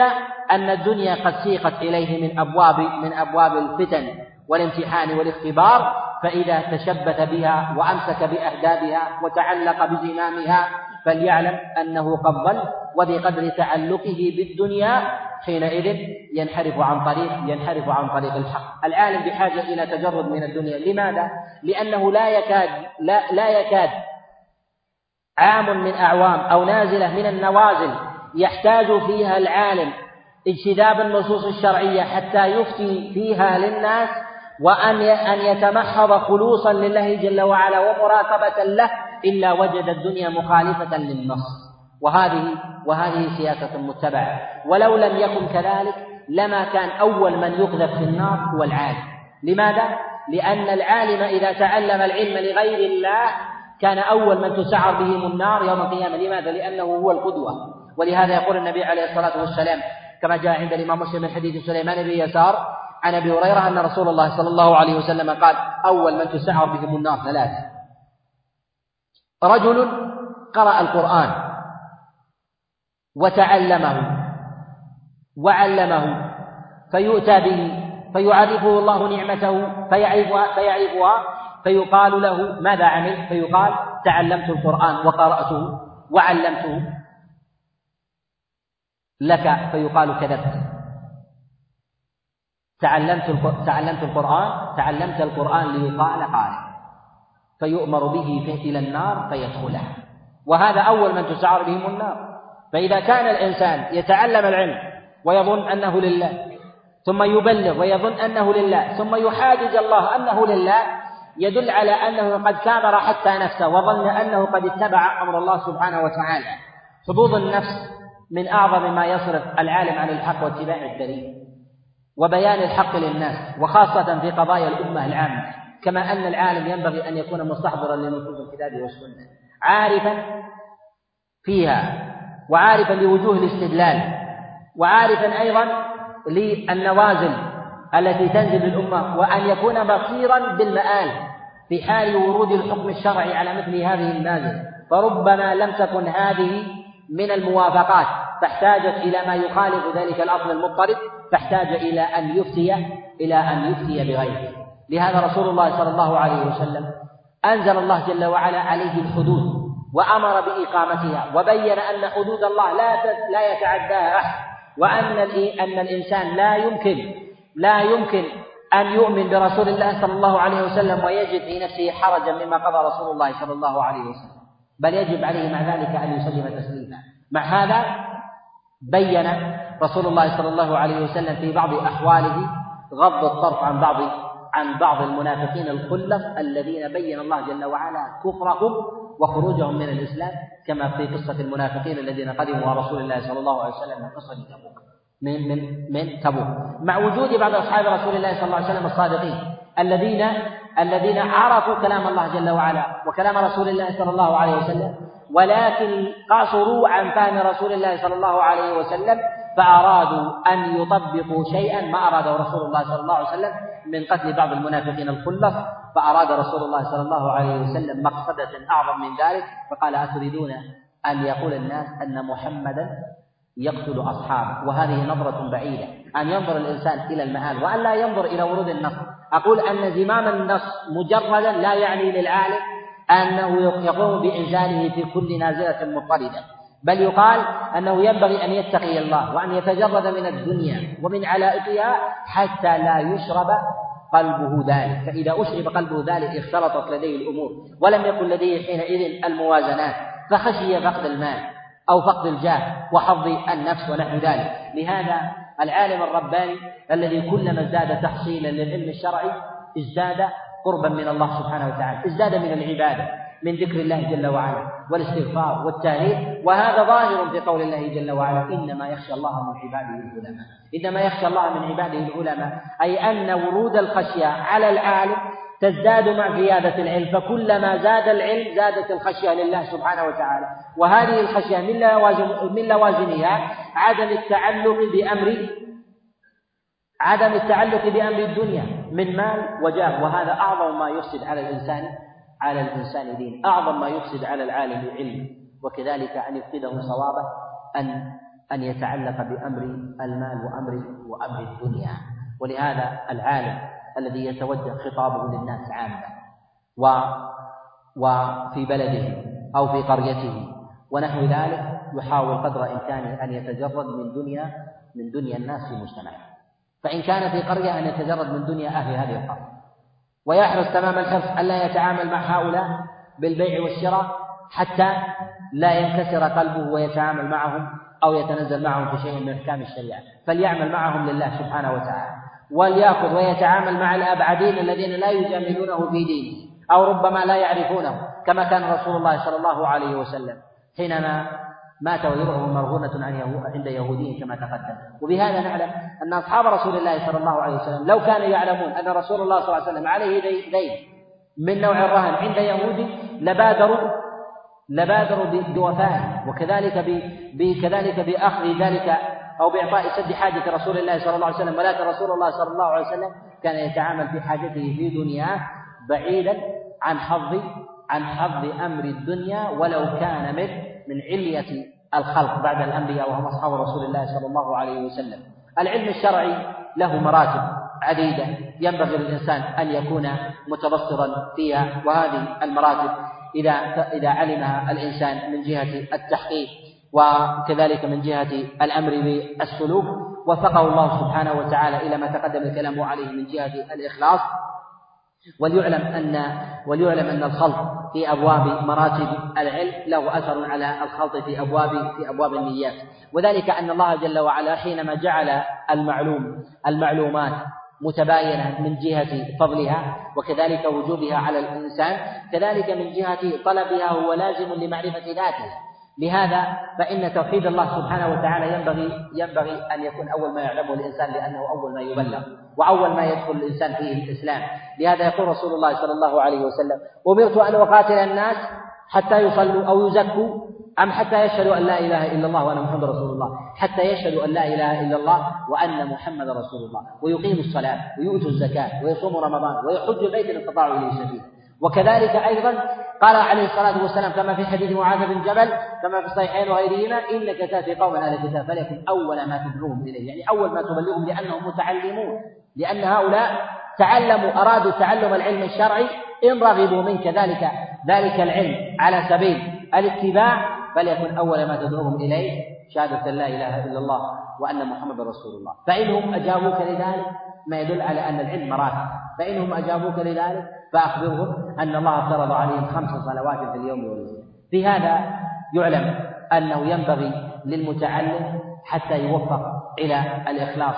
أن الدنيا قد سيقت إليه من أبواب من أبواب الفتن والامتحان والاختبار فإذا تشبث بها وأمسك بأهدابها وتعلق بزمامها فليعلم أنه قد ضل وبقدر تعلقه بالدنيا حينئذ ينحرف عن طريق ينحرف عن طريق الحق العالم بحاجة إلى تجرد من الدنيا لماذا؟ لأنه لا يكاد لا, لا يكاد عام من أعوام أو نازلة من النوازل يحتاج فيها العالم اجتذاب النصوص الشرعية حتى يفتي فيها للناس وأن أن يتمحض خلوصا لله جل وعلا ومراقبة له إلا وجد الدنيا مخالفة للنص. وهذه وهذه سياسة متبعة. ولو لم يكن كذلك لما كان أول من يقذف في النار هو العالم. لماذا؟ لأن العالم إذا تعلم العلم لغير الله كان أول من تسعر بهم النار يوم القيامة. لماذا؟ لأنه هو القدوة. ولهذا يقول النبي عليه الصلاة والسلام كما جاء عند الإمام مسلم من حديث سليمان بن يسار عن أبي هريرة أن رسول الله صلى الله عليه وسلم قال أول من تسعر بهم النار ثلاثة. رجل قرأ القرآن وتعلمه وعلمه فيؤتى به فيعرفه الله نعمته فيعرفها فيعرفها فيقال له ماذا عمل فيقال تعلمت القرآن وقرأته وعلمته لك فيقال كذبت. تعلمت تعلمت القرآن تعلمت القرآن ليقال قارئ. فيؤمر به إلى النار فيدخلها وهذا أول من تسعر بهم النار. فإذا كان الإنسان يتعلم العلم ويظن أنه لله ثم يبلغ ويظن أنه لله ثم يحاجج الله أنه لله يدل على أنه قد كابر حتى نفسه وظن أنه قد اتبع أمر الله سبحانه وتعالى. حظوظ النفس من أعظم ما يصرف العالم عن الحق واتباع الدليل وبيان الحق للناس وخاصة في قضايا الأمة العامة. كما أن العالم ينبغي أن يكون مستحضرا لنصوص الكتاب والسنة. عارفا فيها وعارفا لوجوه الاستدلال وعارفا أيضا للنوازل التي تنزل بالأمة وأن يكون بصيرا بالمآل في حال ورود الحكم الشرعي على مثل هذه النازل فربما لم تكن هذه من الموافقات. فاحتاجت إلى ما يخالف ذلك الأصل المضطرد فاحتاج إلى أن يفتي إلى أن يفتي بغيره. لهذا رسول الله صلى الله عليه وسلم أنزل الله جل وعلا عليه الحدود وأمر بإقامتها وبين أن حدود الله لا لا يتعداها أحد وأن أن الإنسان لا يمكن لا يمكن أن يؤمن برسول الله صلى الله عليه وسلم ويجد في نفسه حرجا مما قضى رسول الله صلى الله عليه وسلم. بل يجب عليه مع ذلك أن يسلم تسليما. مع هذا بين رسول الله صلى الله عليه وسلم في بعض أحواله غض الطرف عن بعض عن بعض المنافقين الخلص الذين بين الله جل وعلا كفرهم وخروجهم من الإسلام كما في قصة المنافقين الذين قدموا على رسول الله صلى الله عليه وسلم من قصة تبوك. من من من تبوك. مع وجود بعض أصحاب رسول الله صلى الله عليه وسلم الصادقين الذين الذين عرفوا كلام الله جل وعلا وكلام رسول الله صلى الله عليه وسلم ولكن قصروا عن فهم رسول الله صلى الله عليه وسلم فأرادوا أن يطبقوا شيئا ما أراده رسول الله صلى الله عليه وسلم من قتل بعض المنافقين الخلص فأراد رسول الله صلى الله عليه وسلم مقصدة أعظم من ذلك فقال أتريدون أن يقول الناس أن محمدا يقتل أصحابه؟ وهذه نظرة بعيدة. أن ينظر الإنسان إلى المآل وأن لا ينظر إلى ورود النص. أقول أن زمام النص مجردا لا يعني للعالم أنه يقوم بإنزاله في كل نازلة مضطردة بل يقال أنه ينبغي أن يتقي الله وأن يتجرد من الدنيا ومن علائقها حتى لا يشرب قلبه ذلك. فإذا أشرب قلبه ذلك اختلطت لديه الأمور ولم يكن لديه حينئذ الموازنات فخشي فقد المال أو فقد الجاه وحظ النفس ونحو ذلك. لهذا العالم الرباني الذي كلما ازداد تحصيلا للعلم الشرعي ازداد قربا من الله سبحانه وتعالى ازداد من العبادة. من ذكر الله جل وعلا والاستغفار والتهليل وهذا ظاهر في قول الله جل وعلا إنما يخشى الله من عباده العلماء. إنما يخشى الله من عباده العلماء. أي أن ورود الخشية على العالم تزداد مع زيادة العلم فكلما زاد العلم زادت الخشية لله سبحانه وتعالى. وهذه الخشية من لوازم من لوازمها عدم التعلق بأمر عدم التعلق بأمر الدنيا من مال وجاه. وهذا أعظم ما يفسد على الإنسان على الإنسان دين. أعظم ما يفسد على العالم علم. وكذلك أن يفقده صوابه أن أن يتعلق بأمر المال وأمر وأمر الدنيا. ولهذا العالم الذي يتوجه خطابه للناس عامة. و وفي بلده أو في قريته. ونحو ذلك يحاول قدر إمكانه أن يتجرد من دنيا من دنيا الناس في مجتمعه فإن كان في قرية أن يتجرد من دنيا أهل هذه القرية. ويحرص تمام الحرص ألا يتعامل مع هؤلاء بالبيع والشراء حتى لا ينكسر قلبه ويتعامل معهم أو يتنزل معهم في شيء من أحكام الشريعة. فليعمل معهم لله سبحانه وتعالى. وليأخذ ويتعامل مع الأبعدين الذين لا يجاملونه في دينه أو ربما لا يعرفونه كما كان رسول الله صلى الله عليه وسلم. حينما مات وذرعه مرهونة عند يهودي كما تقدم. وبهذا نعلم أن أصحاب رسول الله صلى الله عليه وسلم لو كانوا يعلمون أن رسول الله صلى الله عليه وسلم عليه دين من نوع الرهن عند يهودي لبادروا لبادروا بوفائه وكذلك كذلك بأخذ ذلك أو بإعطاء سد حاجة رسول الله صلى الله عليه وسلم. ولكن رسول الله صلى الله عليه وسلم كان يتعامل في حاجته في دنياه بعيدا عن حظ عن حظ أمر الدنيا ولو كان من من علية الخلق بعد الأنبياء وهم أصحاب رسول الله صلى الله عليه وسلم. العلم الشرعي له مراتب عديدة. ينبغي للإنسان أن يكون متبصرا فيها وهذه المراتب إذا إذا علمها الإنسان من جهة التحقيق وكذلك من جهة الأمر بالسلوك وفقه الله سبحانه وتعالى إلى ما تقدم الكلام عليه من جهة الإخلاص. وليعلم أن وليعلم أن الخلط في أبواب مراتب العلم له أثر على الخلط في أبواب في أبواب النيات. وذلك أن الله جل وعلا حينما جعل المعلوم المعلومات متباينة من جهة فضلها وكذلك وجوبها على الإنسان كذلك من جهة طلبها هو لازم لمعرفة ذاته. لهذا فإن توحيد الله سبحانه وتعالى ينبغي ينبغي أن يكون أول ما يعلمه الإنسان لأنه أول ما يبلغ وأول ما يدخل الإنسان فيه الإسلام. لهذا يقول رسول الله صلى الله عليه وسلم أمرت أن أقاتل الناس حتى يصلوا أو يزكوا أم حتى يشهدوا أن لا إله إلا الله وأن محمد رسول الله حتى يشهدوا أن لا إله إلا الله وأن محمد رسول الله. ويقيموا الصلاة ويؤتوا الزكاة ويصوموا رمضان ويحج البيت إن استطاعوا إليه سبيلا. وكذلك أيضا قال عليه الصلاة والسلام كما في حديث معاذ بن جبل كما في الصحيحين وغيرهما إنك تأتي قوما أهل الكتاب فليكن أول ما تدعوهم إليه يعني أول ما تبلغهم لأنهم متعلمون لأن هؤلاء تعلموا أرادوا تعلم العلم الشرعي إن رغبوا منك ذلك ذلك العلم على سبيل الاتباع فليكن أول ما تدعوهم إليه شهادة لا إله إلا الله وأن محمد رسول الله. فإنهم أجابوك لذلك ما يدل على أن العلم مراتب فإنهم أجابوك لذلك فأخبرهم أن الله افترض عليهم خمس صلوات في اليوم والليلة في هذا يعلم أنه ينبغي للمتعلم حتى يوفق إلى الإخلاص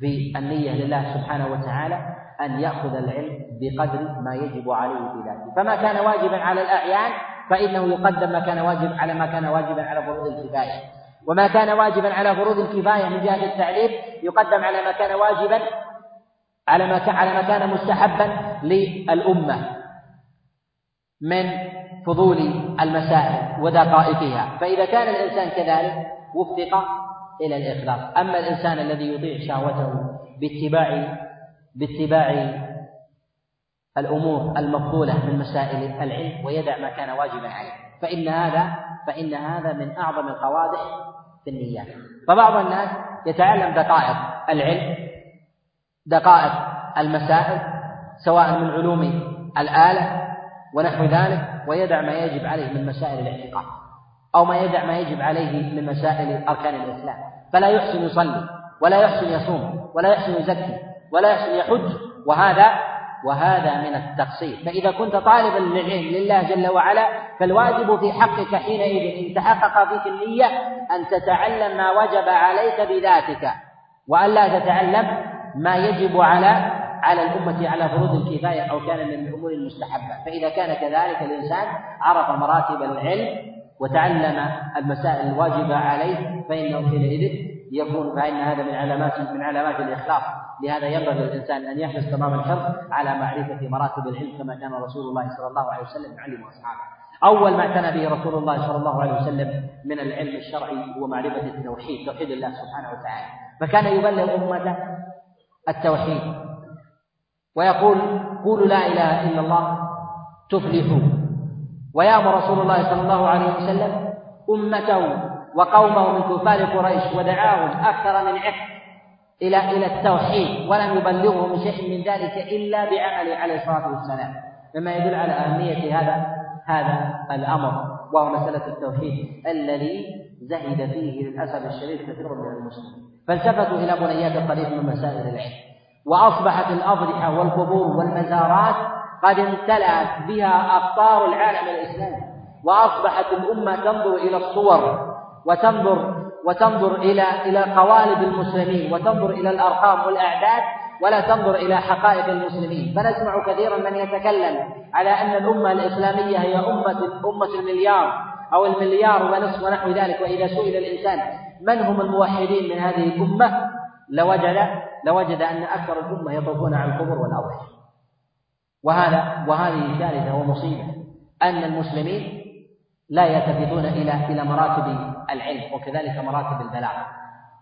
في النية لله سبحانه وتعالى أن يأخذ العلم بقدر ما يجب عليه في ذاته. فما كان واجبا على الأعيان فإنه يقدم ما كان واجب على ما كان واجبا على فروض الكفاية. وما كان واجبا على فروض الكفاية من جهة التعليم يقدم على ما كان واجبا على ما على ما كان مستحبا للأمة من فضول المسائل ودقائقها فإذا كان الإنسان كذلك وفق إلى الإخلاص. أما الإنسان الذي يطيع شهوته باتباع باتباع الأمور المفضولة من مسائل العلم ويدع ما كان واجبا عليه. فإن هذا فإن هذا من أعظم القوادح في النيات. فبعض الناس يتعلم دقائق العلم دقائق المسائل سواء من علوم الآلة ونحو ذلك ويدع ما يجب عليه من مسائل الاعتقاد أو ما يدع ما يجب عليه من مسائل أركان الإسلام. فلا يحسن يصلي ولا يحسن يصوم ولا يحسن يزكي ولا يحسن يحج وهذا وهذا من التقصير. فإذا كنت طالبا للعلم لله جل وعلا فالواجب في حقك حينئذ إن تحقق فيك النية أن تتعلم ما وجب عليك بذاتك. وألا تتعلم ما يجب على على الأمة على فروض الكفاية أو كان من الأمور المستحبة. فإذا كان كذلك الإنسان عرف مراتب العلم وتعلم المسائل الواجبة عليه فإنه حينئذ يكون فإن هذا من علامات من علامات الإخلاص. لهذا ينبغي للإنسان أن يحرص تمام الحرص على معرفة مراتب العلم كما كان رسول الله صلى الله عليه وسلم يعلم أصحابه. أول ما اعتنى به رسول الله صلى الله عليه وسلم من العلم الشرعي هو معرفة التوحيد توحيد الله سبحانه وتعالى. فكان يبلغ أمته التوحيد. ويقول قولوا لا إله إلا الله تفلحوا. ويأمر رسول الله صلى الله عليه وسلم أمته وقومه من كفار قريش ودعاهم أكثر من عقد إلى إلى التوحيد ولم يبلغهم شيء من ذلك إلا بعمله عليه الصلاة والسلام. مما يدل على أهمية هذا هذا الأمر وهو مسألة التوحيد الذي زهد فيه للأسف الشديد كثير من المسلمين. فالتفتوا إلى بنيات الطريق من مسائل العلم. وأصبحت الأضرحة والقبور والمزارات قد امتلأت بها أقطار العالم الإسلامي. وأصبحت الأمة تنظر إلى الصور وتنظر وتنظر إلى إلى قوالب المسلمين وتنظر إلى الأرقام والأعداد ولا تنظر إلى حقائق المسلمين. فنسمع كثيرا من يتكلم على أن الأمة الإسلامية هي أمة أمة المليار. أو المليار ونصف ونحو ذلك وإذا سئل الإنسان من هم الموحدين من هذه الأمة لوجد لوجد أن أكثر الأمة يطوفون على القبور والأضرحة وهذا وهذه كارثة ومصيبة أن المسلمين لا يلتفتون إلى إلى مراتب العلم وكذلك مراتب البلاغة.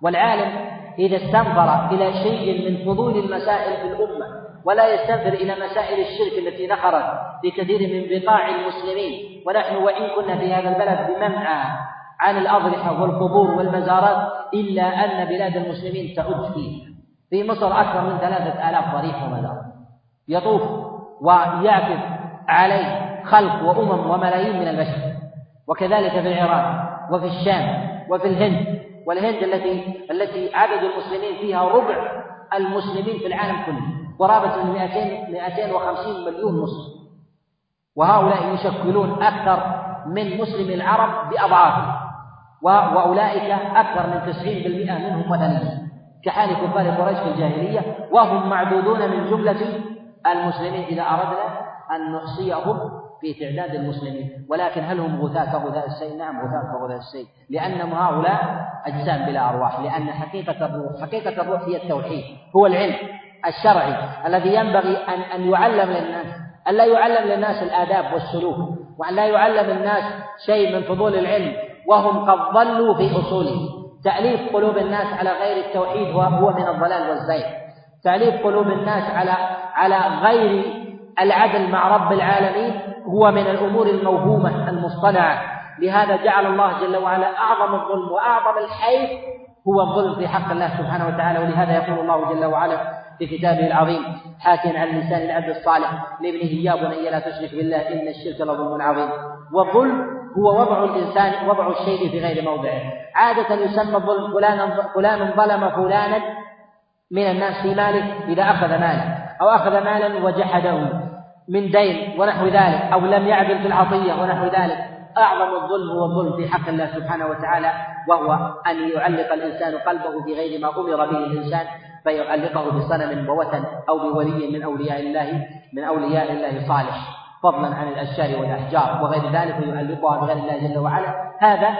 والعالم إذا استنفر إلى شيء من فضول المسائل في الأمة ولا يستنفر إلى مسائل الشرك التي نخرت في كثير من بقاع المسلمين. ونحن وإن كنا في هذا البلد بمنعى عن الأضرحة والقبور والمزارات إلا أن بلاد المسلمين فيه في مصر أكثر من ثلاثة آلاف ضريح ومزار يطوف ويعكف عليه خلق وأمم وملايين من البشر. وكذلك في العراق وفي الشام وفي الهند والهند التي التي عدد المسلمين فيها ربع المسلمين في العالم كله قرابة من 200 250 مليون مسلم وهؤلاء يشكلون أكثر من مسلم العرب بأضعافه وأولئك أكثر من 90% منهم وثنيين كحال كفار قريش في الجاهلية وهم معدودون من جملة المسلمين. إذا أردنا أن نحصيهم في تعداد المسلمين ولكن هل هم غثاة كغثاء السيل؟ نعم غثاة كغثاء السيل لأنهم هؤلاء أجسام بلا أرواح لأن حقيقة الروح حقيقة الروح هي التوحيد هو العلم الشرعي الذي ينبغي أن أن يعلم للناس أن لا يعلم للناس الآداب والسلوك وأن لا يعلم الناس شيء من فضول العلم وهم قد ضلوا في أصوله تأليف قلوب الناس على غير التوحيد هو من الضلال والزيغ. تأليف قلوب الناس على على غير العدل مع رب العالمين هو من الأمور الموهومة المصطنعة. لهذا جعل الله جل وعلا أعظم الظلم وأعظم الحيف هو الظلم في حق الله سبحانه وتعالى. ولهذا يقول الله جل وعلا في كتابه العظيم حاكيا عن لسان العبد الصالح لابنه يا بني لا تشرك بالله إن الشرك لظلم عظيم. والظلم هو وضع الإنسان وضع الشيء في غير موضعه. عادة يسمى الظلم فلان فلان ظلم فلانا من الناس في ماله إذا أخذ ماله أو أخذ مالا وجحده. من دين ونحو ذلك أو لم يعدل في العطية ونحو ذلك. أعظم الظلم هو الظلم في حق الله سبحانه وتعالى وهو أن يعلق الإنسان قلبه في غير ما أمر به الإنسان فيعلقه بصنم ووثن أو بولي من أولياء الله من أولياء الله صالح فضلا عن الأشجار والأحجار وغير ذلك يعلقها بغير الله جل وعلا. هذا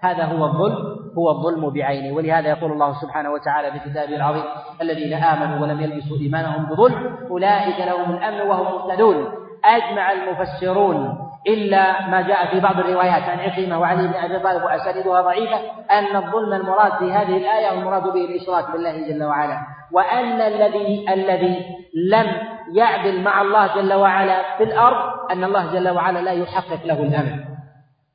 هذا هو الظلم. هو الظلم بعينه. ولهذا يقول الله سبحانه وتعالى في كتابه العظيم الذين آمنوا ولم يلبسوا إيمانهم بظلم أولئك لهم الأمن وهم مهتدون. أجمع المفسرون إلا ما جاء في بعض الروايات عن عكرمة وعلي بن أبي طالب وأسانيدها ضعيفة أن الظلم المراد في هذه الآية والمراد به الإشراك بالله جل وعلا. وأن الذي الذي لم يعدل مع الله جل وعلا في الأرض أن الله جل وعلا لا يحقق له الأمن.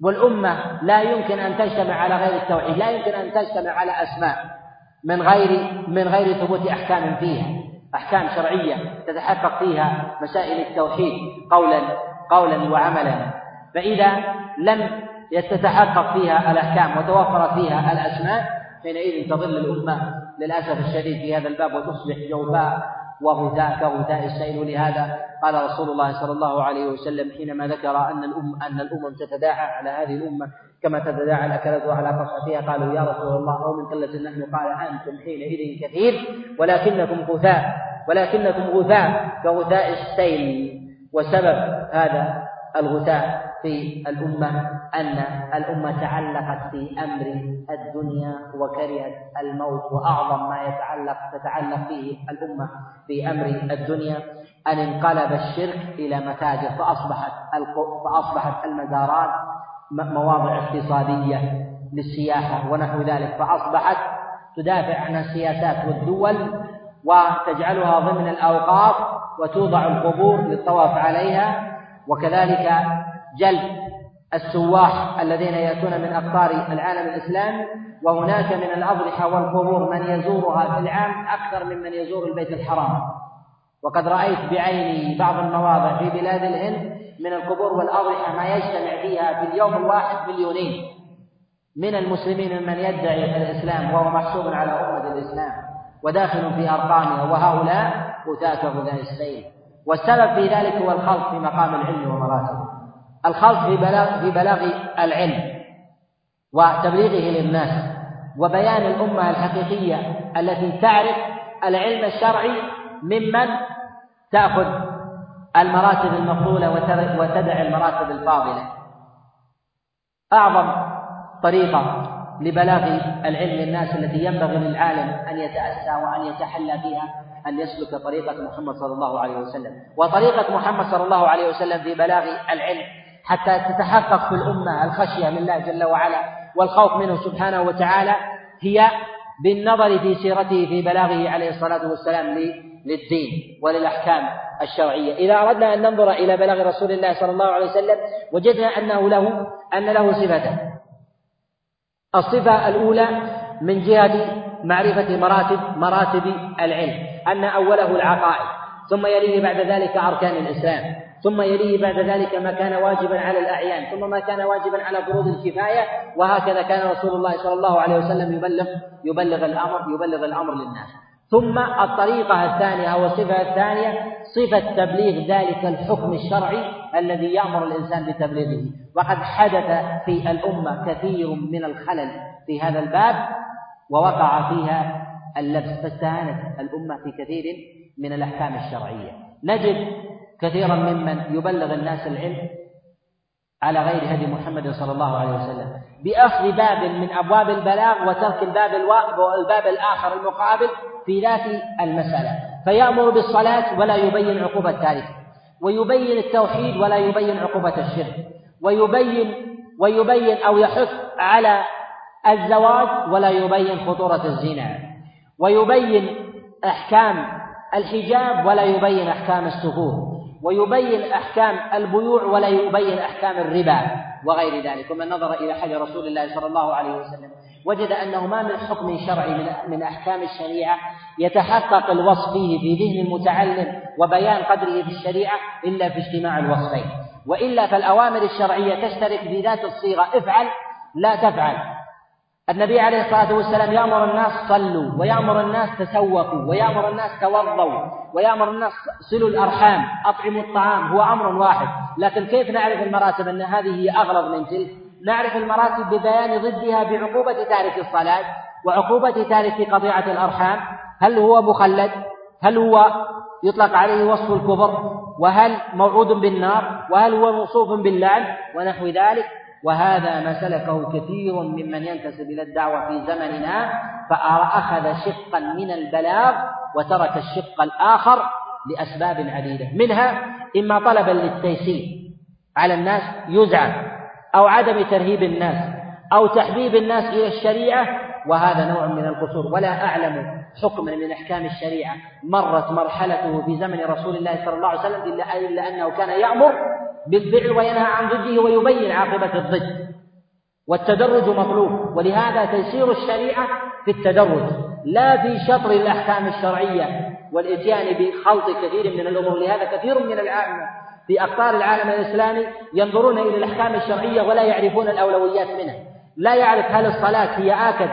والأمة لا يمكن أن تجتمع على غير التوحيد لا يمكن أن تجتمع على أسماء من غير من غير ثبوت أحكام فيها أحكام شرعية تتحقق فيها مسائل التوحيد قولا قولا وعملا. فإذا لم تتحقق فيها الأحكام وتوفر فيها الأسماء حينئذ تظل الأمة للأسف الشديد في هذا الباب وتصبح جوفاء وغثاء كغثاء السيل لهذا. قال رسول الله صلى الله عليه وسلم حينما ذكر أن الأم أن الأمم تتداعى على هذه الأمة كما تتداعى الأكلة على قصعتها قالوا يا رسول الله أو من قلة نحن؟ قال أنتم حينئذ كثير ولكنكم غثاء ولكنكم غثاء كغثاء السيل. وسبب هذا الغثاء في الأمة أن الأمة تعلقت في أمر الدنيا وكرهت الموت وأعظم ما يتعلق تتعلق فيه الأمة في أمر الدنيا أن انقلب الشرك إلى متاجر فأصبحت فأصبحت المزارات مواضع اقتصادية للسياحة ونحو ذلك فأصبحت تدافع عن السياسات والدول وتجعلها ضمن الأوقاف وتوضع القبور للطواف عليها وكذلك جلب السواح الذين يأتون من أقطار العالم الإسلامي وهناك من الأضرحة والقبور من يزورها في العام أكثر ممن يزور البيت الحرام. وقد رأيت بعيني بعض المواضع في بلاد الهند من القبور والأضرحة ما يجتمع فيها في اليوم الواحد مليونين من المسلمين ممن يدعي الإسلام وهو محسوب على أمة الإسلام وداخل في أرقامها وهؤلاء غثاة غثاء السيل. والسبب في ذلك هو الخلط في مقام العلم ومراتبه. الخلط في بلاغ في بلاغ العلم وتبليغه للناس وبيان الأمة الحقيقية التي تعرف العلم الشرعي ممن تأخذ المراتب المفضولة وتدع المراتب الفاضلة. أعظم طريقة لبلاغ العلم للناس التي ينبغي للعالم أن يتأسى وأن يتحلى فيها أن يسلك طريقة محمد صلى الله عليه وسلم. وطريقة محمد صلى الله عليه وسلم في بلاغ العلم حتى تتحقق في الأمة الخشية لله جل وعلا والخوف منه سبحانه وتعالى هي بالنظر في سيرته في بلاغه عليه الصلاة والسلام للدين وللأحكام الشرعية. إذا أردنا أن ننظر إلى بلاغ رسول الله صلى الله عليه وسلم وجدنا أنه له أن له صفتان الصفة الأولى من جهة معرفة مراتب مراتب العلم أن أوله العقائد ثم يليه بعد ذلك أركان الإسلام. ثم يليه بعد ذلك ما كان واجبا على الأعيان ثم ما كان واجبا على فروض الكفاية وهكذا كان رسول الله صلى الله عليه وسلم يبلغ يبلغ الأمر يبلغ الأمر للناس. ثم الطريقة الثانية أو الصفة الثانية صفة تبليغ ذلك الحكم الشرعي الذي يأمر الإنسان بتبليغه. وقد حدث في الأمة كثير من الخلل في هذا الباب ووقع فيها اللبس فاستهانت الأمة في كثير من الأحكام الشرعية. نجد كثيرا ممن يبلغ الناس العلم على غير هدي محمد صلى الله عليه وسلم. بأخذ باب من أبواب البلاغ وترك الباب الباب الآخر المقابل في ذات المسألة. فيأمر بالصلاة ولا يبين عقوبة تارك ويبين التوحيد ولا يبين عقوبة الشرك ويبين ويبين أو يحث على الزواج ولا يبين خطورة الزنا ويبين أحكام الحجاب ولا يبين أحكام السفور. ويبين أحكام البيوع ولا يبين أحكام الربا وغير ذلك ومن نظر إلى حال رسول الله صلى الله عليه وسلم وجد أنه ما من حكم شرعي من, أحكام الشريعة يتحقق الوصف فيه في ذهن المتعلم وبيان قدره في الشريعة إلا في اجتماع الوصفين. وإلا فالأوامر الشرعية تشترك في ذات الصيغة افعل لا تفعل. النبي عليه الصلاة والسلام يأمر الناس صلوا ويأمر الناس تسوقوا ويأمر الناس توضوا ويأمر الناس صلوا الأرحام أطعموا الطعام هو أمر واحد. لكن كيف نعرف المراتب أن هذه هي أغلظ من تلك؟ نعرف المراتب ببيان ضدها بعقوبة تارك الصلاة وعقوبة تارك قطيعة الأرحام. هل هو مخلد؟ هل هو يطلق عليه وصف الكفر؟ وهل موعود بالنار؟ وهل هو موصوف باللعن؟ ونحو ذلك. وهذا ما سلكه كثير ممن ينتسب إلى الدعوة في زمننا فأخذ شقا من البلاغ وترك الشق الآخر لأسباب عديدة. منها إما طلبا للتيسير على الناس يزعم أو عدم ترهيب الناس أو تحبيب الناس إلى الشريعة وهذا نوع من القصور. ولا أعلم حكما من أحكام الشريعة مرت مرحلته في زمن رسول الله صلى الله عليه وسلم إلا, أنه كان يأمر بالفعل وينهى عن ضده ويبين عاقبة الضد. والتدرج مطلوب. ولهذا تيسير الشريعة في التدرج. لا في شطر الأحكام الشرعية والإتيان بخلط كثير من الأمور. لهذا كثير من العامة في أقطار العالم الإسلامي ينظرون إلى الأحكام الشرعية ولا يعرفون الأولويات منها. لا يعرف هل الصلاة هي آكد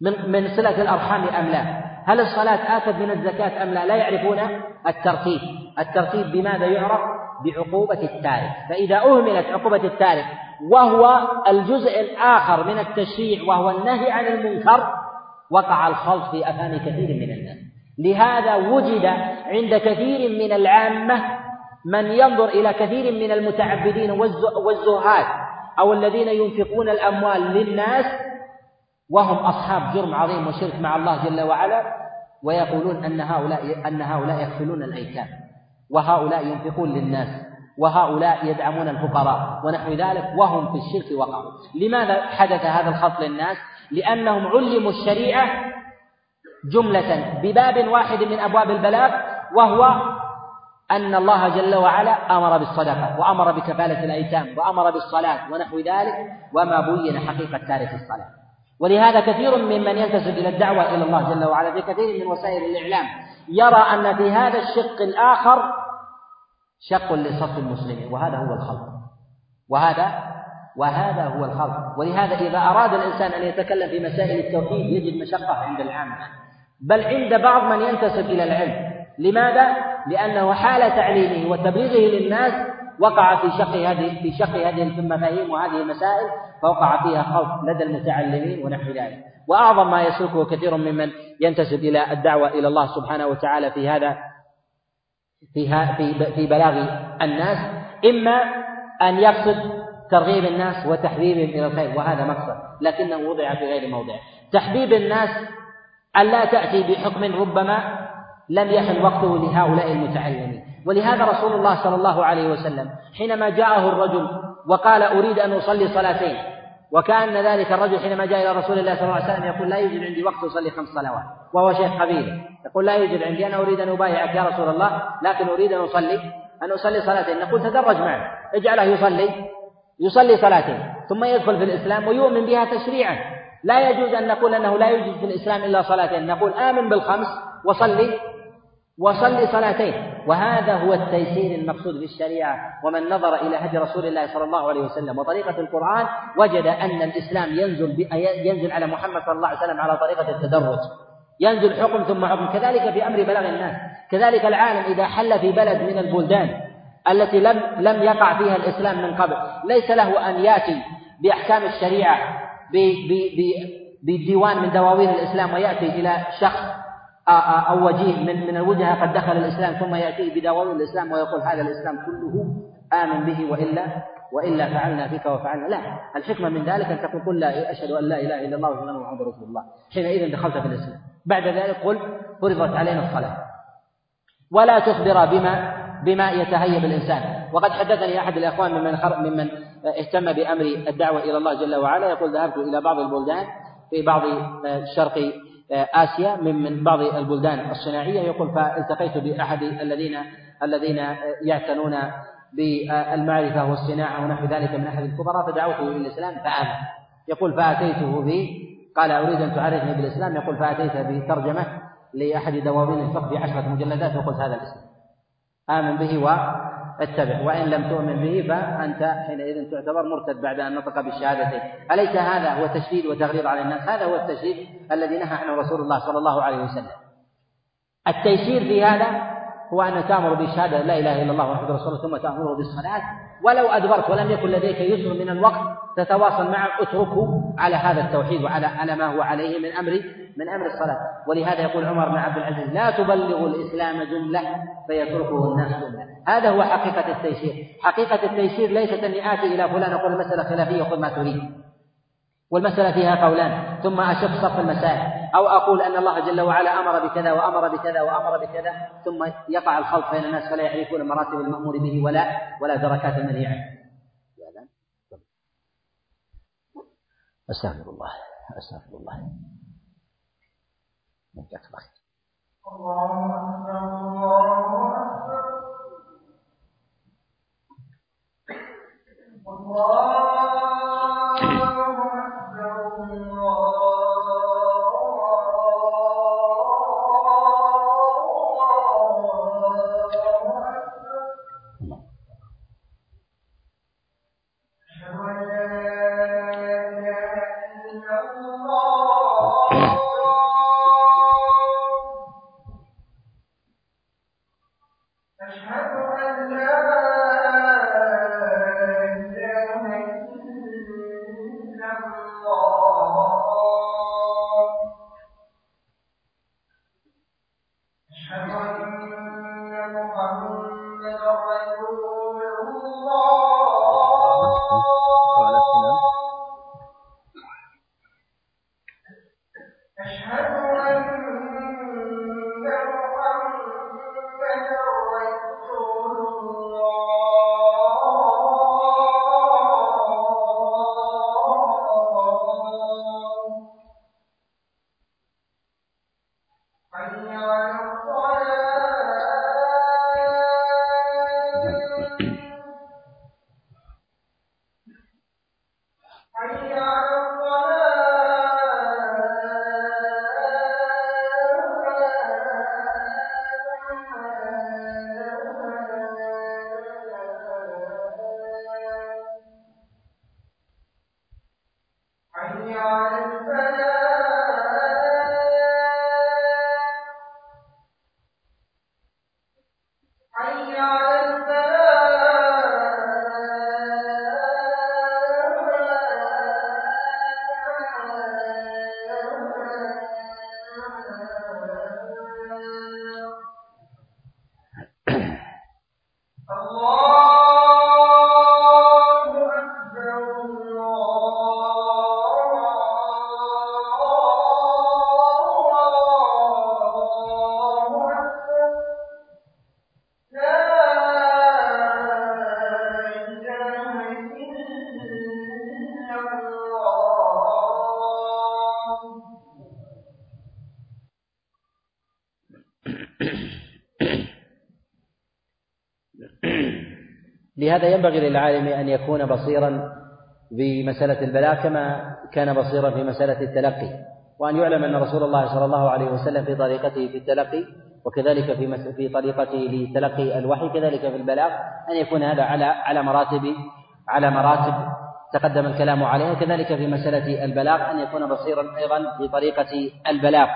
من من صلة الأرحام أم لا. هل الصلاة آكد من الزكاة أم لا؟ لا يعرفون الترتيب. الترتيب بماذا يعرف؟ بعقوبة التارك. فإذا أهملت عقوبة التارك وهو الجزء الآخر من التشريع وهو النهي عن المنكر وقع الخلط في أفهام كثير من الناس. لهذا وجد عند كثير من العامة من ينظر إلى كثير من المتعبدين والزهاد أو الذين ينفقون الأموال للناس وهم أصحاب جرم عظيم وشرك مع الله جل وعلا ويقولون أن هؤلاء أن هؤلاء يكفلون الأيتام وهؤلاء ينفقون للناس وهؤلاء يدعمون الفقراء ونحو ذلك وهم في الشرك وقعوا. لماذا حدث هذا الخط للناس؟ لأنهم علموا الشريعة جملة بباب واحد من أبواب البلاغ وهو أن الله جل وعلا أمر بالصدقة وأمر بكفالة الأيتام وأمر بالصلاة ونحو ذلك وما بين حقيقة تارك الصلاة. ولهذا كثير ممن ينتسب إلى الدعوة إلى الله جل وعلا في كثير من وسائل الإعلام. يرى أن في هذا الشق الآخر شق لصف المسلمين وهذا هو الخلق. وهذا وهذا هو الخلق. ولهذا إذا أراد الإنسان أن يتكلم في مسائل التوحيد يجد مشقة عند العامة. بل عند بعض من ينتسب إلى العلم. لماذا؟ لأنه حال تعليمه وتبليغه للناس وقع في شق هذه في شق هذه المفاهيم وهذه المسائل فوقع فيها خوف لدى المتعلمين ونحو ذلك. وأعظم ما يسلكه كثير ممن ينتسب إلى الدعوة إلى الله سبحانه وتعالى في هذا في في في بلاغ الناس إما أن يقصد ترغيب الناس وتحبيبهم إلى الخير وهذا مقصد لكنه وضع في غير موضعه تحبيب الناس أن لا تأتي بحكم ربما لم يحن وقته لهؤلاء المتعلمين. ولهذا رسول الله صلى الله عليه وسلم حينما جاءه الرجل وقال أريد أن أصلي صلاتين وكأن ذلك الرجل حينما جاء إلى رسول الله صلى الله عليه وسلم يقول لا يوجد عندي وقت أصلي خمس صلوات وهو شيخ قبيله يقول لا يوجد عندي أنا أريد أن أبايعك يا رسول الله لكن أريد أن أصلي أن أصلي صلاتين نقول تدرج معه اجعله يصلي يصلي صلاتين ثم يدخل في الإسلام ويؤمن بها تشريعا لا يجوز أن نقول أنه لا يوجد في الإسلام إلا صلاتين نقول آمن بالخمس وصلي وصلي صلاتين. وهذا هو التيسير المقصود بالشريعة ومن نظر إلى هدي رسول الله صلى الله عليه وسلم وطريقة القرآن وجد أن الإسلام ينزل ينزل على محمد صلى الله عليه وسلم على طريقة التدرج. ينزل حكم ثم حكم كذلك في أمر بلاغ الناس. كذلك العالم إذا حل في بلد من البلدان التي لم لم يقع فيها الإسلام من قبل ليس له أن يأتي بأحكام الشريعة بديوان من دواوين الإسلام ويأتي إلى شخص أو وجيه من من الوجهة قد دخل الإسلام ثم يأتي بدواوين الإسلام ويقول هذا الإسلام كله آمن به وإلا وإلا فعلنا فيك وفعلنا. لا الحكمة من ذلك أن تقول قل لا أشهد أن لا إله إلا الله وأن محمد رسول الله. حينئذ دخلت في الإسلام. بعد ذلك قل فرضت علينا الصلاة. ولا تخبر بما بما يتهيب الإنسان وقد حدثني أحد الإخوان ممن ممن اهتم بأمر الدعوة إلى الله جل وعلا. يقول ذهبت إلى بعض البلدان في بعض شرق آسيا من من بعض البلدان الصناعية. يقول فالتقيت بأحد الذين الذين يعتنون بالمعرفة والصناعة ونحو ذلك من أحد الكبراء فدعوته إلى الإسلام فآمن. يقول فأتيته به. قال أريد أن تعرفني بالإسلام. يقول فأتيت بترجمة لأحد دواوين الفقه في عشرة مجلدات. وقلت هذا الاسم. آمن به واتبع. وإن لم تؤمن به فأنت حينئذ تعتبر مرتد بعد أن نطق بالشهادتين. أليس هذا هو تشديد وتغليظ على الناس؟ هذا هو التشديد الذي نهى عنه رسول الله صلى الله عليه وسلم. التيسير في هذا هو أن تأمر بشهادة لا إله إلا الله محمد رسول ثم تأمره بالصلاة. ولو أدبرت ولم يكن لديك يسر من الوقت تتواصل معه اتركه على هذا التوحيد وعلى على ما هو عليه من أمر من أمر الصلاة. ولهذا يقول عمر بن عبد العزيز لا تبلغوا الإسلام جملة فيتركه الناس جملة. هذا هو حقيقة التيسير. حقيقة التيسير ليست أني آتي إلى فلان أقول المسألة خلافية خذ ما تريد. والمسألة فيها قولان ثم أشق صف المسائل أو أقول أن الله جل وعلا أمر بكذا وأمر بكذا وأمر بكذا ثم يقع الخلط بين الناس فلا يعرفون مراتب المأمور به ولا ولا دركات المنهي عنه. أستغفر الله أستغفر الله. الله أكبر الله أكبر الله لهذا ينبغي للعالم أن يكون بصيرا بمسألة البلاء كما كان بصيرا في مسألة التلقي وأن يعلم أن رسول الله صلى الله عليه وسلم في طريقته في التلقي وكذلك في في طريقته لتلقي الوحي كذلك في البلاغ أن يكون هذا على على مراتب على مراتب تقدم الكلام عليها. كذلك في مسألة البلاغ أن يكون بصيرا أيضا في طريقة البلاغ.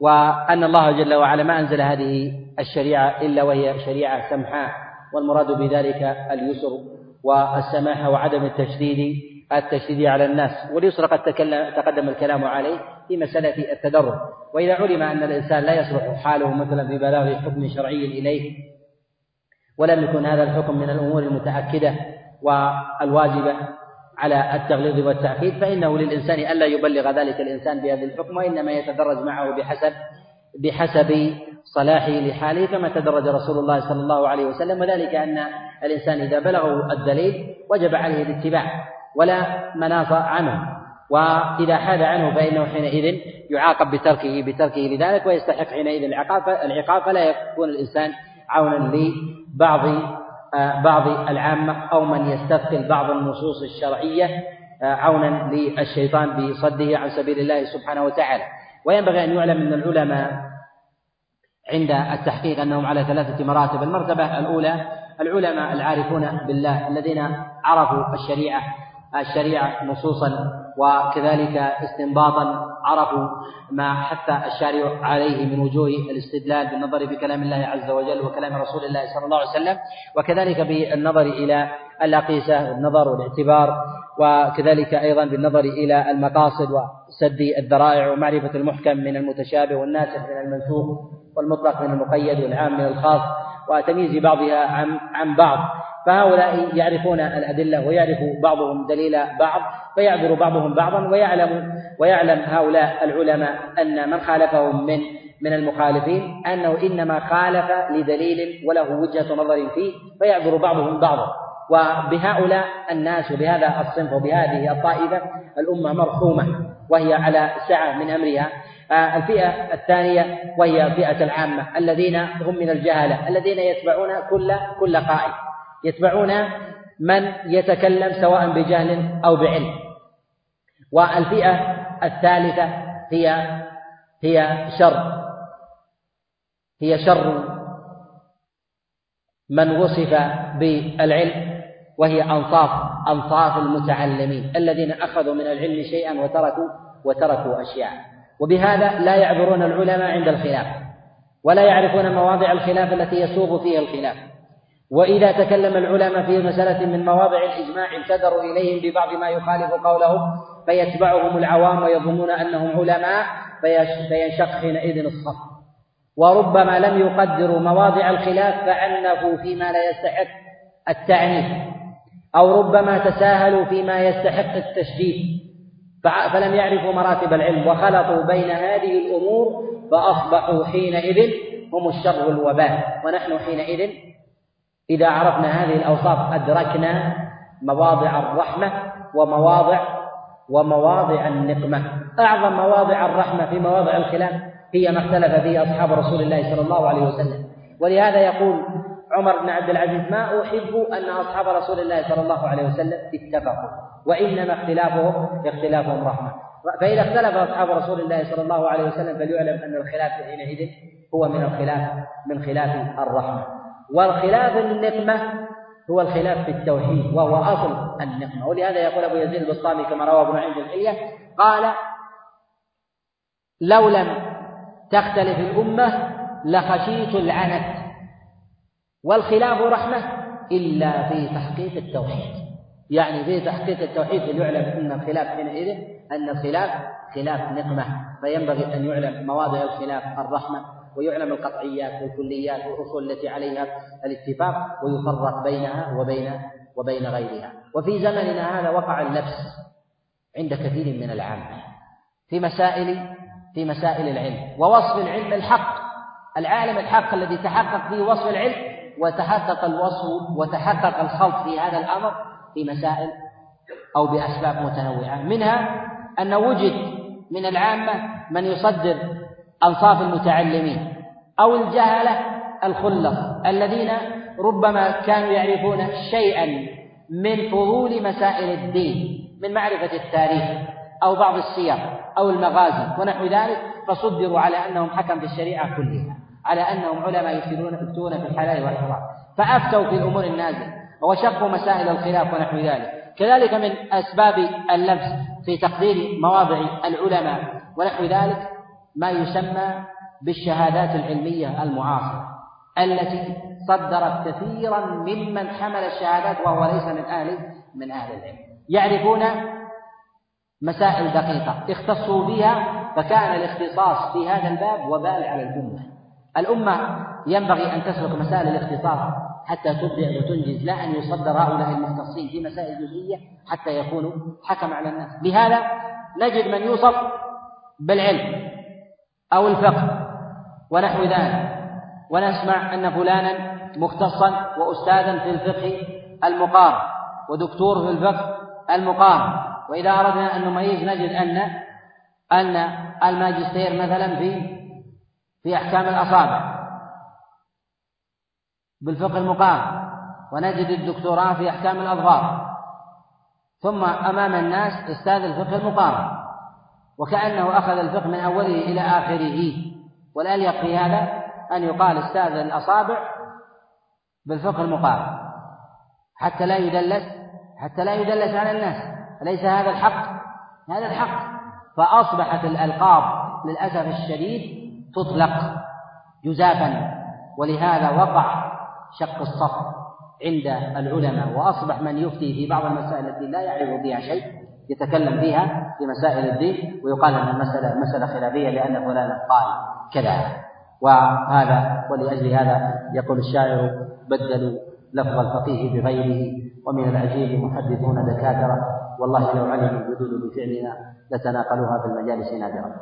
وأن الله جل وعلا ما أنزل هذه الشريعة إلا وهي شريعة سمحاء. والمراد بذلك اليسر والسماحة وعدم التشديد التشديد على الناس. واليسر قد تكلم تقدم الكلام عليه في مسألة التدرج. وإذا علم أن الإنسان لا يصلح حاله مثلا في حكم شرعي إليه ولم يكن هذا الحكم من الأمور المتأكدة والواجبة على التغليظ والتأكيد فإنه للإنسان ألا يبلغ ذلك الإنسان بهذا الحكم وإنما يتدرج معه بحسب بحسب صلاحه لحاله كما تدرج رسول الله صلى الله عليه وسلم وذلك أن الإنسان إذا بلغه الدليل وجب عليه الاتباع ولا مناص عنه. وإذا حاد عنه فإنه حينئذ يعاقب بتركه بتركه لذلك ويستحق حينئذ العقاب العقاب فلا يكون الإنسان عونا لبعض آه، بعض العامة أو من يستثقل بعض النصوص الشرعية آه، عونا للشيطان بصده عن سبيل الله سبحانه وتعالى. وينبغي أن يعلم أن العلماء عند التحقيق أنهم على ثلاثة مراتب. المرتبة الأولى العلماء العارفون بالله الذين عرفوا الشريعة الشريعة نصوصا وكذلك استنباطا عرفوا ما حث الشارع عليه من وجوه الاستدلال بالنظر بكلام الله عز وجل وكلام رسول الله صلى الله عليه وسلم وكذلك بالنظر إلى الاقيسه والنظر والاعتبار وكذلك أيضا بالنظر إلى المقاصد وسد الذرائع ومعرفة المحكم من المتشابه والناسخ من المنسوخ والمطلق من المقيد والعام من الخاص وتمييز بعضها عن عن بعض. فهؤلاء يعرفون الأدلة ويعرف بعضهم دليل بعض فيعذر بعضهم بعضا ويعلم ويعلم هؤلاء العلماء أن من خالفهم من من المخالفين أنه إنما خالف لدليل وله وجهة نظر فيه فيعذر بعضهم بعضا. وبهؤلاء الناس وبهذا الصنف وبهذه الطائفة الأمة مرحومة وهي على سعة من أمرها. آه، الفئة الثانية وهي فئة العامة الذين هم من الجهلة الذين يتبعون كل كل قائد يتبعون من يتكلم سواء بجهل أو بعلم. والفئة الثالثة هي هي شر. هي شر من وصف بالعلم. وهي أنصاف أنصاف المتعلمين الذين أخذوا من العلم شيئا وتركوا وتركوا أشياء. وبهذا لا يعذرون العلماء عند الخلاف ولا يعرفون مواضع الخلاف التي يسوغ فيها الخلاف. وإذا تكلم العلماء في مسألة من مواضع الإجماع ابتدروا إليهم ببعض ما يخالف قولهم فيتبعهم العوام ويظنون أنهم علماء فينشق حينئذ الصف. وربما لم يقدروا مواضع الخلاف فأنفوا فيما لا يستحق التعنيف. أو ربما تساهلوا فيما يستحق التشديد فلم يعرفوا مراتب العلم وخلطوا بين هذه الأمور فأصبحوا حينئذ هم الشر والوبال ونحن حينئذ إذا عرفنا هذه الأوصاف أدركنا مواضع الرحمة ومواضع ومواضع النقمة. أعظم مواضع الرحمة في مواضع الخلاف هي ما اختلف فيه أصحاب رسول الله صلى الله عليه وسلم. ولهذا يقول عمر بن عبد العزيز ما أحب أن أصحاب رسول الله صلى الله عليه وسلم اتفقوا وإنما اختلافهم اختلافهم رحمة. فإذا اختلف أصحاب رسول الله صلى الله عليه وسلم فليعلم أن الخلاف حينئذ هو من الخلاف من خلاف الرحمة. والخلاف النقمة هو الخلاف في التوحيد وهو أصل النقمة. ولهذا يقول أبو يزيد البسطامي كما روى ابن عند الحلية قال لو لم تختلف الأمة لخشيت العنت والخلاف رحمة إلا في تحقيق التوحيد. يعني في تحقيق التوحيد ليعلم أن الخلاف حينئذ أن الخلاف خلاف نقمة فينبغي أن يعلم مواضع الخلاف الرحمة ويعلم القطعيات والكليات والأصول التي عليها الاتفاق ويفرق بينها وبين وبين غيرها. وفي زمننا هذا وقع اللبس عند كثير من العامة. في مسائل في مسائل العلم ووصف العلم الحق العالم الحق الذي تحقق فيه وصف العلم وتحقق الوصف وتحقق الخلط في هذا الأمر في مسائل أو بأسباب متنوعة. منها أن وجد من العامة من يصدر أنصاف المتعلمين أو الجهلة الخلص الذين ربما كانوا يعرفون شيئا من فضول مسائل الدين من معرفة التاريخ أو بعض السير أو المغازي ونحو ذلك فصدروا على أنهم حكم في الشريعة كلها. على أنهم علماء يفتون يفتون في الحلال والحرام. فأفتوا في الأمور النازلة وشقوا مسائل الخلاف ونحو ذلك. كذلك من أسباب اللبس في تقدير مواضع العلماء ونحو ذلك ما يسمى بالشهادات العلمية المعاصرة التي صدرت كثيرا ممن حمل الشهادات وهو ليس من أهل من أهل العلم. يعرفون مسائل دقيقة اختصوا بها فكان الاختصاص في هذا الباب وبال على الأمة. الأمة ينبغي أن تسلك مسائل الاختصاص حتى تبدع وتنجز لا أن يصدر هؤلاء المختصين في مسائل جزئية حتى يكونوا حكم على الناس. لهذا نجد من يوصف بالعلم أو الفقه ونحو ذلك. ونسمع أن فلانا مختصا وأستاذا في الفقه المقارن ودكتور في الفقه المقارن. وإذا أردنا أن نميز نجد أن أن الماجستير مثلا في في أحكام الأصابع. بالفقه المقام. ونجد الدكتوراه في أحكام الأظفار ثم أمام الناس أستاذ الفقه المقام. وكأنه أخذ الفقه من أوله إلى آخره. والأليق في هذا أن يقال أستاذ الأصابع بالفقه المقام. حتى لا يدلس حتى لا يدلس على الناس. أليس هذا الحق؟ هذا الحق. فأصبحت الألقاب للأسف الشديد تطلق جزافا ولهذا وقع شق الصف عند العلماء. وأصبح من يفتي في بعض المسائل التي لا يعرف بها شيء يتكلم فيها في مسائل الدين ويقال أن المسألة مسألة خلافية لأن فلانا قال كذا. وهذا ولأجل هذا يقول الشاعر بدلوا لفظ الفقيه بغيره ومن العجيب محدثون دكاترة. والله لو علموا الجدود بفعلنا لتناقلوها في المجالس نادرة.